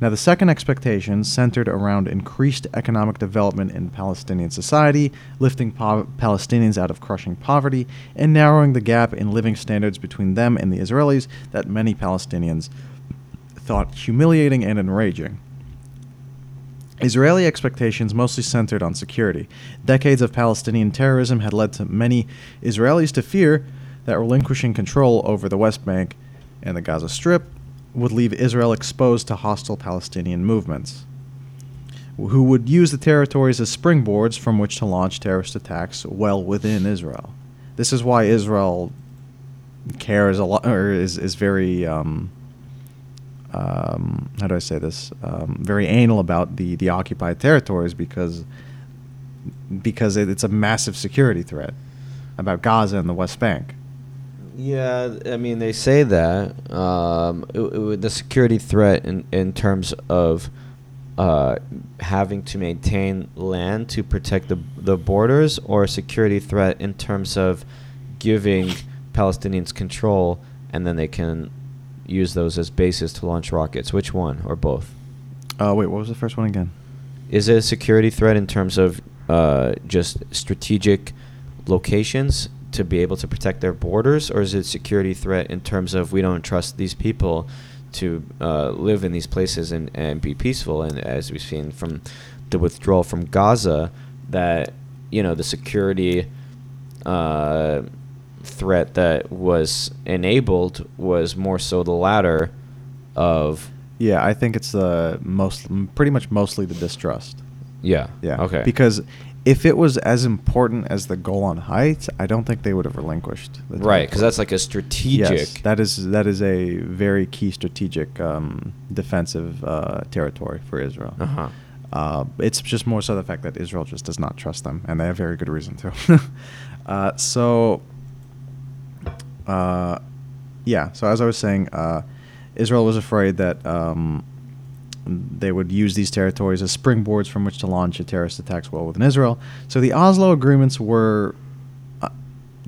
Now, the second expectation centered around increased economic development in Palestinian society, lifting po- Palestinians out of crushing poverty, and narrowing the gap in living standards between them and the Israelis that many Palestinians thought humiliating and enraging. Israeli expectations mostly centered on security. Decades of Palestinian terrorism had led to many Israelis to fear that relinquishing control over the West Bank and the Gaza Strip would leave Israel exposed to hostile Palestinian movements, who would use the territories as springboards from which to launch terrorist attacks well within Israel. This is why Israel cares a lot, or is, is very um, um, how do I say this? Um, very anal about the, the occupied territories because because it, it's a massive security threat about Gaza and the West Bank. Yeah, I mean they say that um, it, it, the security threat in in terms of uh, having to maintain land to protect the the borders, or a security threat in terms of giving Palestinians control, and then they can use those as bases to launch rockets. Which one, or both? Uh, wait, what was the first one again? Is it a security threat in terms of uh, just strategic locations to be able to protect their borders, or is it a security threat in terms of we don't trust these people to uh, live in these places and, and be peaceful? And as we've seen from the withdrawal from Gaza, that you know the security uh, threat that was enabled was more so the latter of Yeah, I think it's the most, pretty much mostly the distrust. yeah Yeah. okay Because if it was as important as the Golan Heights, I don't think they would have relinquished. The Right, because that's like a strategic. Yes, that is that is a very key strategic um, defensive uh, territory for Israel. Uh-huh. Uh, it's just more so the fact that Israel just does not trust them, and they have very good reason to. uh, so, uh, yeah. So as I was saying, uh, Israel was afraid that um, they would use these territories as springboards from which to launch a terrorist attacks well within Israel. So the Oslo agreements were uh,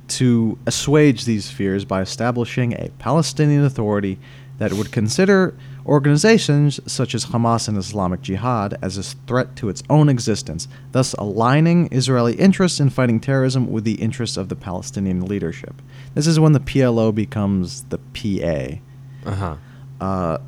to assuage these fears by establishing a Palestinian Authority that would consider organizations such as Hamas and Islamic Jihad as a threat to its own existence, thus aligning Israeli interests in fighting terrorism with the interests of the Palestinian leadership. This is when the PLO becomes the PA. Uh-huh. Uh,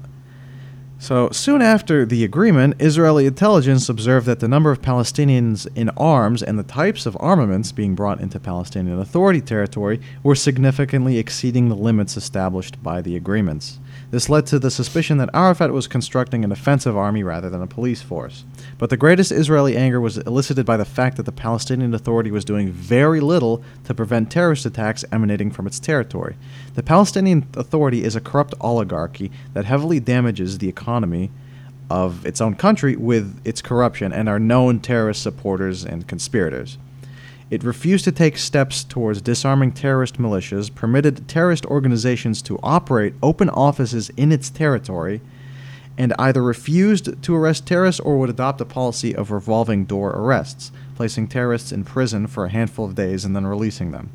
so soon after the agreement, Israeli intelligence observed that the number of Palestinians in arms and the types of armaments being brought into Palestinian Authority territory were significantly exceeding the limits established by the agreements. This led to the suspicion that Arafat was constructing an offensive army rather than a police force. But the greatest Israeli anger was elicited by the fact that the Palestinian Authority was doing very little to prevent terrorist attacks emanating from its territory. The Palestinian Authority is a corrupt oligarchy that heavily damages the economy of its own country with its corruption and are known terrorist supporters and conspirators. It refused to take steps towards disarming terrorist militias, permitted terrorist organizations to operate open offices in its territory, and either refused to arrest terrorists or would adopt a policy of revolving door arrests, placing terrorists in prison for a handful of days and then releasing them.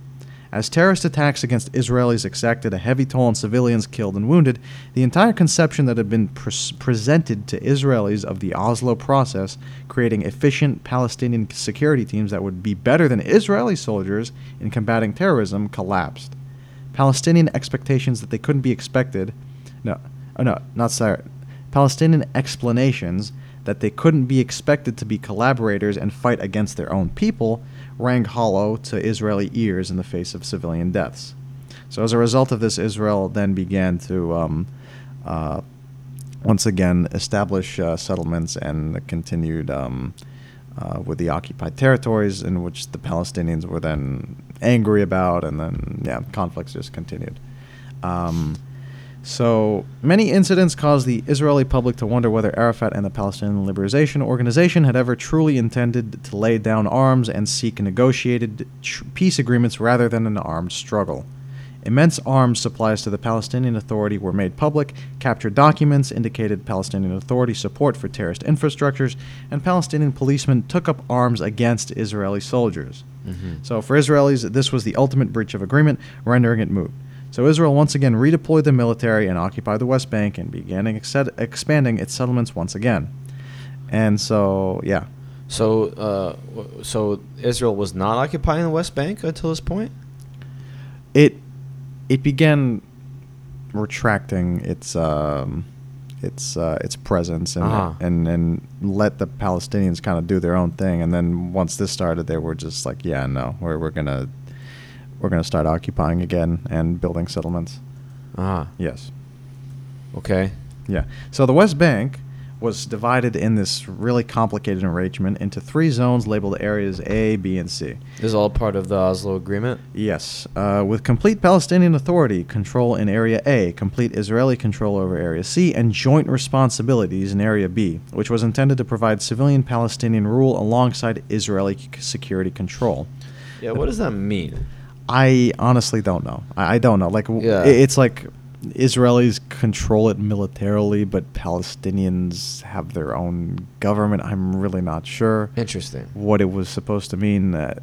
As terrorist attacks against Israelis exacted a heavy toll on civilians killed and wounded, the entire conception that had been pres presented to Israelis of the Oslo process, creating efficient Palestinian security teams that would be better than Israeli soldiers in combating terrorism, collapsed. Palestinian expectations that they couldn't be expected, no, oh no, not sorry, Palestinian explanations that they couldn't be expected to be collaborators and fight against their own people rang hollow to Israeli ears in the face of civilian deaths. So, as a result of this, Israel then began to um, uh, once again establish uh, settlements and continued um, uh, with the occupied territories, in which the Palestinians were then angry about, and then yeah, conflicts just continued. Um, so many incidents caused the Israeli public to wonder whether Arafat and the Palestinian Liberation Organization had ever truly intended to lay down arms and seek negotiated tr- peace agreements rather than an armed struggle. Immense arms supplies to the Palestinian Authority were made public, captured documents indicated Palestinian Authority support for terrorist infrastructures, and Palestinian policemen took up arms against Israeli soldiers. Mhm. So, for Israelis, this was the ultimate breach of agreement, rendering it moot. So, Israel once again redeployed the military and occupied the West Bank and began ex- expanding its settlements once again. And so, yeah. So, uh, so Israel was not occupying the West Bank until this point. it it began retracting its um, its uh, its presence and Ah. and and let the Palestinians kind of do their own thing. And then once this started, they were just like, yeah, no, we're we're gonna we're gonna start occupying again and building settlements. Ah, Yes, okay. yeah. So the West Bank was divided in this really complicated arrangement into three zones labeled areas A, B, and C. This is all part of the Oslo Agreement. Yes, uh, with complete Palestinian authority, control in Area A, complete Israeli control over Area C, and joint responsibilities in Area B, which was intended to provide civilian Palestinian rule alongside Israeli c- security control. Yeah, what does that mean? I honestly don't know. I, I don't know. Like, w- Yeah. i- it's like Israelis control it militarily, but Palestinians have their own government. I'm really not sure Interesting. what it was supposed to mean. Uh,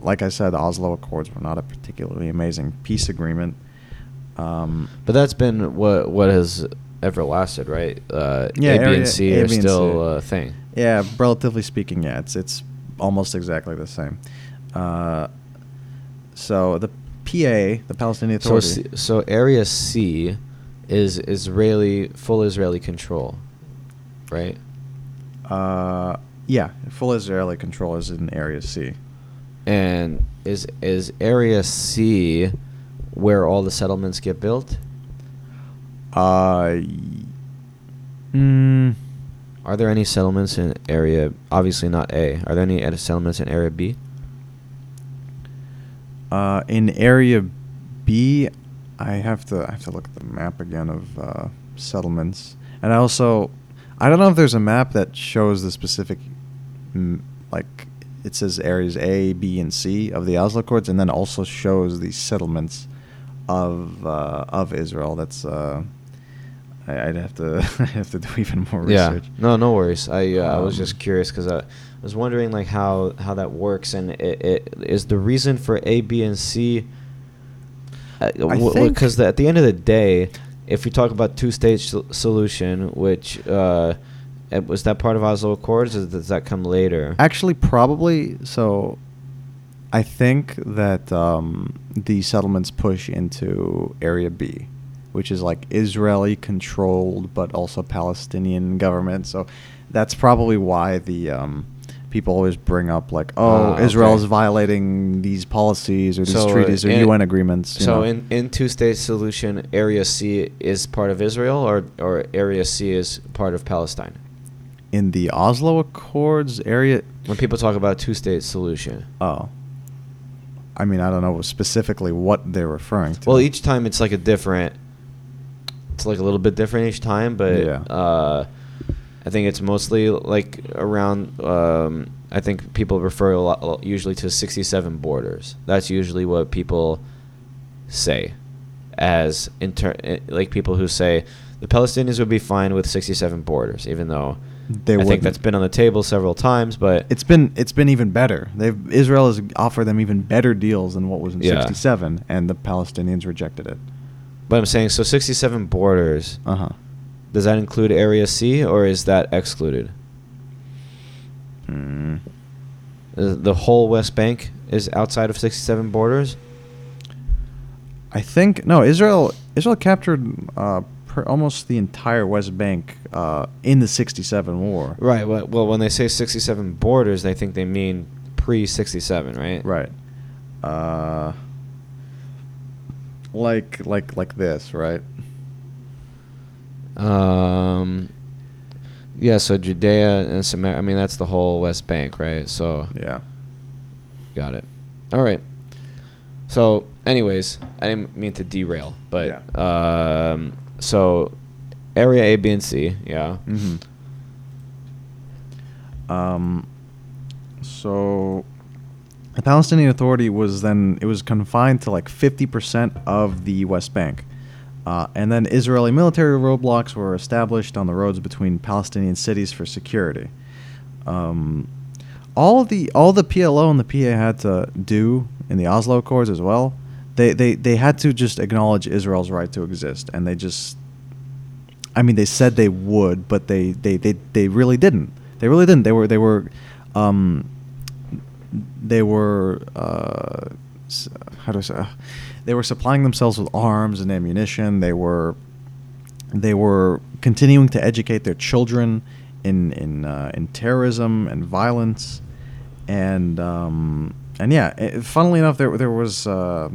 like I said, the Oslo Accords were not a particularly amazing peace agreement. Um, But that's been what what has ever lasted, right? Uh, Yeah, A, B, and C A, are B, still a thing. yeah, relatively speaking, yeah, it's it's almost exactly the same. Uh, so the PA, the Palestinian So, Authority, C- so Area C is Israeli, full Israeli control, right? uh, yeah, full Israeli control is in Area C. And is is Area C where all the settlements get built? Uh, mm, Are there any settlements in Area? Obviously not A. Are there any settlements in Area B? Uh, in area B, I have to I have to look at the map again of uh, settlements, and I also I don't know if there's a map that shows the specific like it says areas A, B, and C of the Oslo Accords, and then also shows the settlements of uh, of Israel. That's uh, I, I'd have to have to do even more research. Yeah. No, no worries. I uh, I was Um, just curious because I was wondering like how how that works and it, it is the reason for A, B, and C. Because at the end of the day, if we talk about two-stage sol- solution, which uh, uh, was that part of Oslo Accords, or does that come later? Actually, probably. So, I think that um, the settlements push into Area B, which is like Israeli controlled but also Palestinian government. So, that's probably why the um, people always bring up like, oh, Ah, Israel okay. is violating these policies or these So, treaties or in- UN agreements. you So know. in in two state solution, Area C is part of Israel, or or Area C is part of Palestine. in the Oslo Accords area, When people talk about two-state solution. oh, I mean, I don't know specifically what they're referring to. Well, each time it's like a different. It's like a little bit different each time, but Yeah. uh, I think it's mostly like around. Um, I think people refer a lot, usually to 67 borders. That's usually what people say, as inter- eh, like people who say the Palestinians would be fine with 67 borders, even though They I think wouldn't. that's been on the table several times. But It's been it's been even better. They've Israel has offered them even better deals than what was in Yeah. '67, and the Palestinians rejected it. but I'm saying so 67 borders. Uh huh. Does that include Area C or is that excluded? Mm. The whole West Bank is outside of 67 borders. I think no. Israel Israel captured uh, almost the entire West Bank uh, in the '67 war. Right. Well, well, when they say 67 borders, they think they mean pre 67, right? Right. Uh, like like like this, right? Um. Yeah. So Judea and Samaria. I mean, that's the whole West Bank, right? So Yeah. got it. All right. So, anyways, I didn't mean to derail, but yeah. um, so area A, B, and C. Yeah. Mm-hmm. Um, so the Palestinian Authority was then it was confined to like 50% of the West Bank. Uh, and then Israeli military roadblocks were established on the roads between Palestinian cities for security. Um, all the all the PLO and the PA had to do in the Oslo Accords as well. They, they they had to just acknowledge Israel's right to exist, and they just I mean, they said they would, but they, they, they, they really didn't. They really didn't. They were they were, um, they were uh, how do I say? They were supplying themselves with arms and ammunition. They were they were continuing to educate their children in in uh, in terrorism and violence, and um, and yeah, eh, funnily enough, there there was. Uh,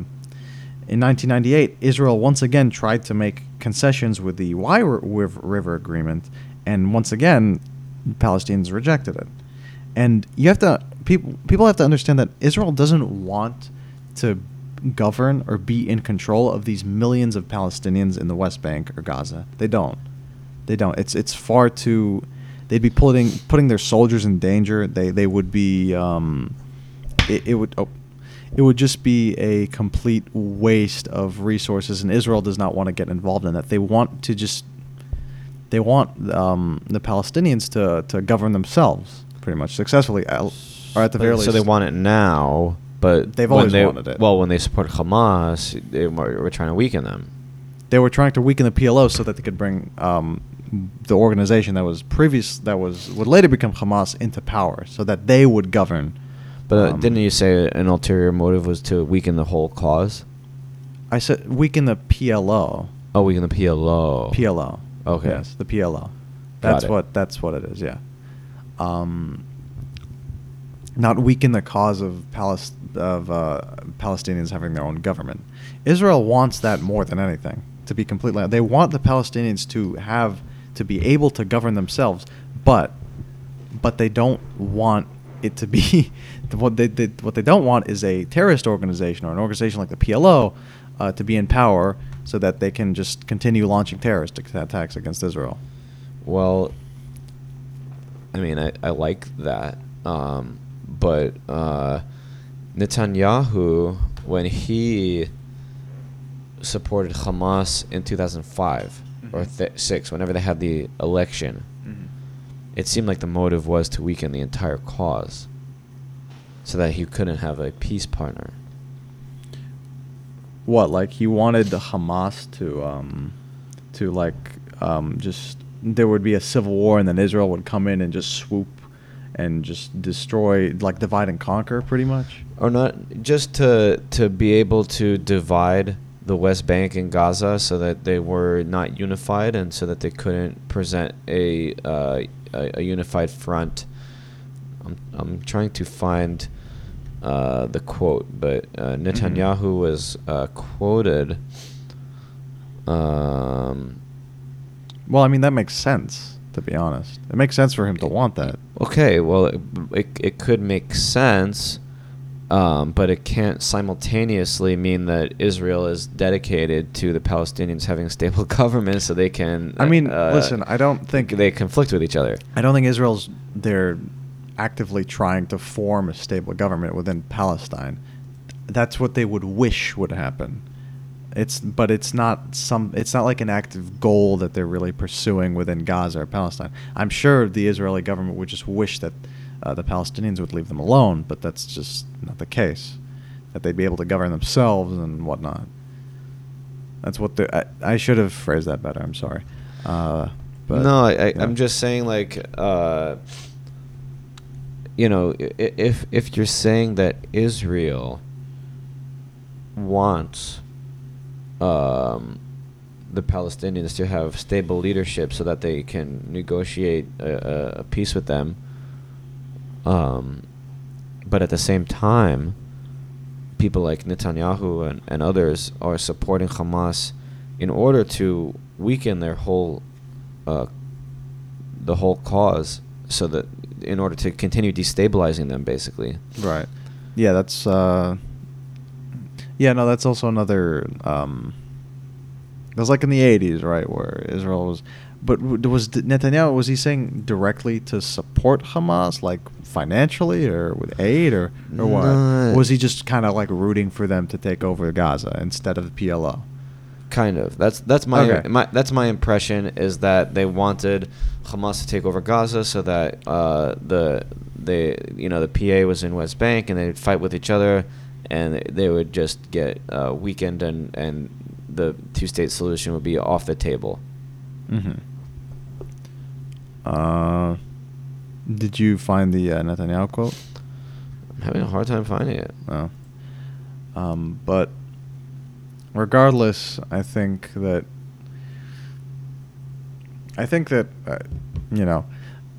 in 1998, Israel once again tried to make concessions with the Riv- River Agreement, and once again, Palestinians rejected it. And you have to people people have to understand that Israel doesn't want to govern or be in control of these millions of Palestinians in the West Bank or Gaza. They don't. They don't. It's it's far too. They'd be putting putting their soldiers in danger. They they would be. Um, it, it would. Oh, it would just be a complete waste of resources, and Israel does not want to get involved in that. They want to just. They want um, the Palestinians to, to govern themselves pretty much successfully, or at the very least. So they want it now, but They've always they, wanted it. Well, when they supported Hamas, they were, were trying to weaken them. they were trying to weaken the PLO so that they could bring um, the organization that was previous that was would later become Hamas into power, so that they would govern. But uh, Um, didn't you say an ulterior motive was to weaken the whole cause? I said weaken the PLO. Oh, weaken the PLO. PLO. Okay. Yes, the PLO. That's what that's what it is. Yeah. Um, not weaken the cause of Palis- of uh, Palestinians having their own government. Israel wants that more than anything. To be completely, they want the Palestinians to have to be able to govern themselves, but but they don't want it to be what they, they what they don't want is a terrorist organization or an organization like the PLO uh, to be in power so that they can just continue launching terrorist attacks against Israel. Well, I mean, I, I like that. Um, but uh, Netanyahu, when he supported Hamas in 2005 or Mhm. th- 6, whenever they had the election, it seemed like the motive was to weaken the entire cause so that he couldn't have a peace partner. What like he wanted the Hamas to um, to like um, just there would be a civil war and then Israel would come in and just swoop and just destroy like divide and conquer pretty much. or not just to to be able to divide the West Bank and Gaza so that they were not unified and so that they couldn't present a uh, a, a unified front. I'm I'm trying to find uh, the quote, but uh, Netanyahu was uh, quoted. Um, Well, I mean that makes sense to be honest. It makes sense for him to want that. Okay, well, it, it, it could make sense, um, but it can't simultaneously mean that Israel is dedicated to the Palestinians having a stable government so they can. I mean, uh, listen, I don't think they conflict with each other. I don't think Israel's they're actively trying to form a stable government within Palestine. That's what they would wish would happen. It's but it's not some it's not like an active goal that they're really pursuing within Gaza or Palestine. I'm sure the Israeli government would just wish that uh, the Palestinians would leave them alone, but that's just not the case. That they'd be able to govern themselves and whatnot. That's what they. I, I should have phrased that better. I'm sorry. Uh, but, no, I, I, yeah. I'm just saying, like, uh, you know, if if you're saying that Israel wants um, the Palestinians to have stable leadership so that they can negotiate a, a peace with them. Um, but at the same time, people like Netanyahu and, and others are supporting Hamas in order to weaken their whole, uh, the whole cause, so that in order to continue destabilizing them, basically. Right. Yeah, that's. Uh, yeah, no, that's also another. Um, was like in the '80s, right, where Israel was. But was Netanyahu was he saying directly to support Hamas, like financially or with aid, or or what? Was he just kind of like rooting for them to take over Gaza instead of the PLO? Kind of. That's that's my, Okay. my that's my impression is that they wanted Hamas to take over Gaza so that uh, the they you know the PA was in West Bank and they'd fight with each other and they would just get uh, weakened and and the two state solution would be off the table. Mm-hmm. Uh, did you find the uh, Netanyahu quote? I'm having a hard time finding it. No. Um, but regardless, I think that I think that uh, you know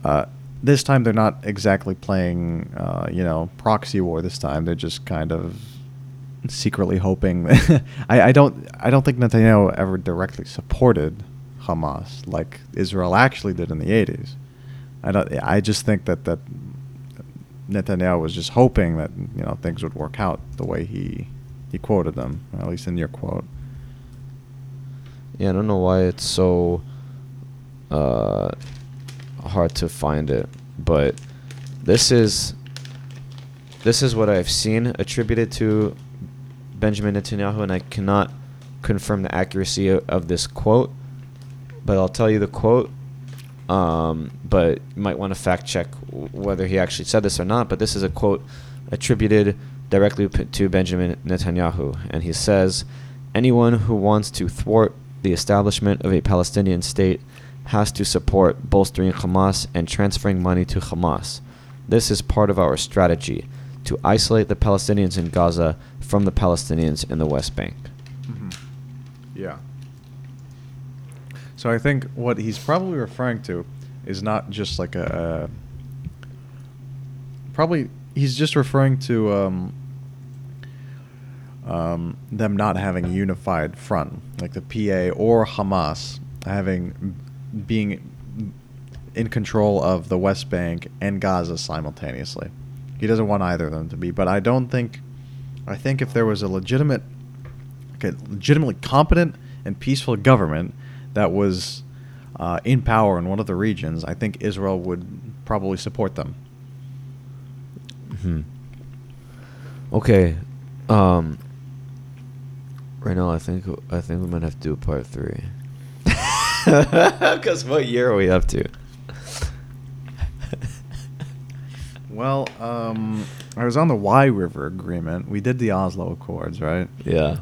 uh, this time they're not exactly playing uh, you know proxy war. This time they're just kind of secretly hoping. I, I don't I don't think Netanyahu ever directly supported Hamas like Israel actually did in the 80s. I don't. I just think that that Netanyahu was just hoping that you know things would work out the way he he quoted them, at least in your quote. Yeah, I don't know why it's so uh, hard to find it, but this is this is what I've seen attributed to Benjamin Netanyahu, and I cannot confirm the accuracy of, of this quote. But I'll tell you the quote. Um, but you might want to fact check whether he actually said this or not. But this is a quote attributed directly to Benjamin Netanyahu, and he says, "Anyone who wants to thwart the establishment of a Palestinian state has to support bolstering Hamas and transferring money to Hamas. This is part of our strategy to isolate the Palestinians in Gaza from the Palestinians in the West Bank." Yeah. So I think what he's probably referring to is not just like a. probably he's just referring to um, um, them not having a unified front, like the PA or Hamas having being in control of the West Bank and Gaza simultaneously. He doesn't want either of them to be, but I don't think. I think if there was a legitimate okay, legitimately competent and peaceful government that was uh, in power in one of the regions, I think Israel would probably support them. Hmm. Okay. Um. Right now, I think I think we might have to do part three. Because what year are we up to? Well, um, I was on the Wye River Agreement. We did the Oslo Accords, right? Yeah,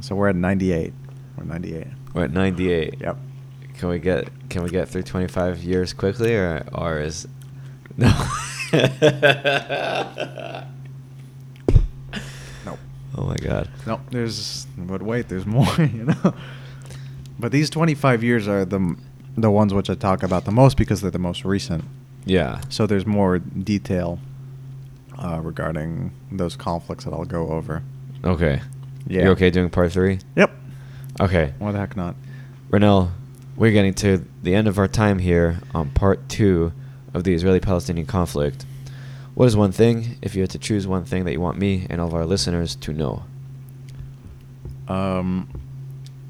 So we're at 98. We're 98. we're at ninety-eight. Yep. Can we get Can we get through twenty-five years quickly, or or is no? Nope. Oh my God. No, there's. But wait, there's more. You know. But these 25 years are the the ones which I talk about the most because they're the most recent. Yeah. So there's more detail uh, regarding those conflicts that I'll go over. Okay. Yeah. You're okay doing part three? Yep. Okay. Why the heck not? Ronell, we're getting to the end of our time here on part two of the Israeli Palestinian conflict. What is one thing, if you had to choose one thing that you want me and all of our listeners to know? Um,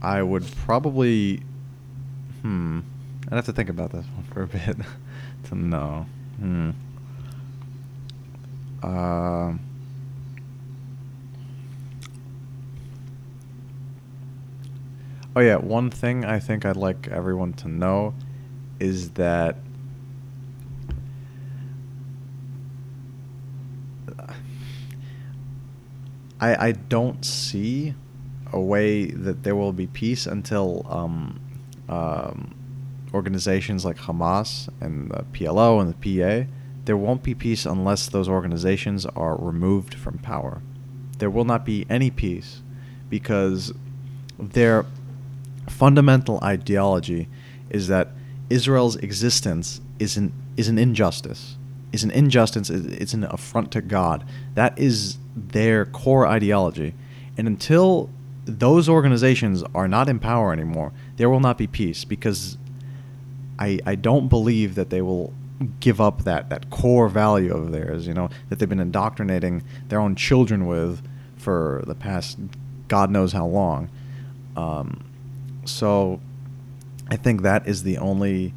I would probably. Hmm. I'd have to think about this one for a bit to know. Hmm. Uh, oh yeah, one thing I think I'd like everyone to know is that I I don't see a way that there will be peace until um, um, organizations like Hamas and the PLO and the PA. There won't be peace unless those organizations are removed from power. There will not be any peace because their fundamental ideology is that Israel's existence is an is an injustice, is an injustice. It's an affront to God. That is their core ideology, and until those organizations are not in power anymore, there will not be peace because I I don't believe that they will give up that that core value of theirs, you know, that they've been indoctrinating their own children with for the past God knows how long. Um, so I think that is the only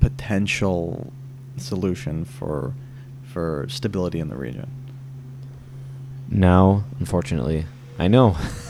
potential solution for for stability in the region. Now, unfortunately, I know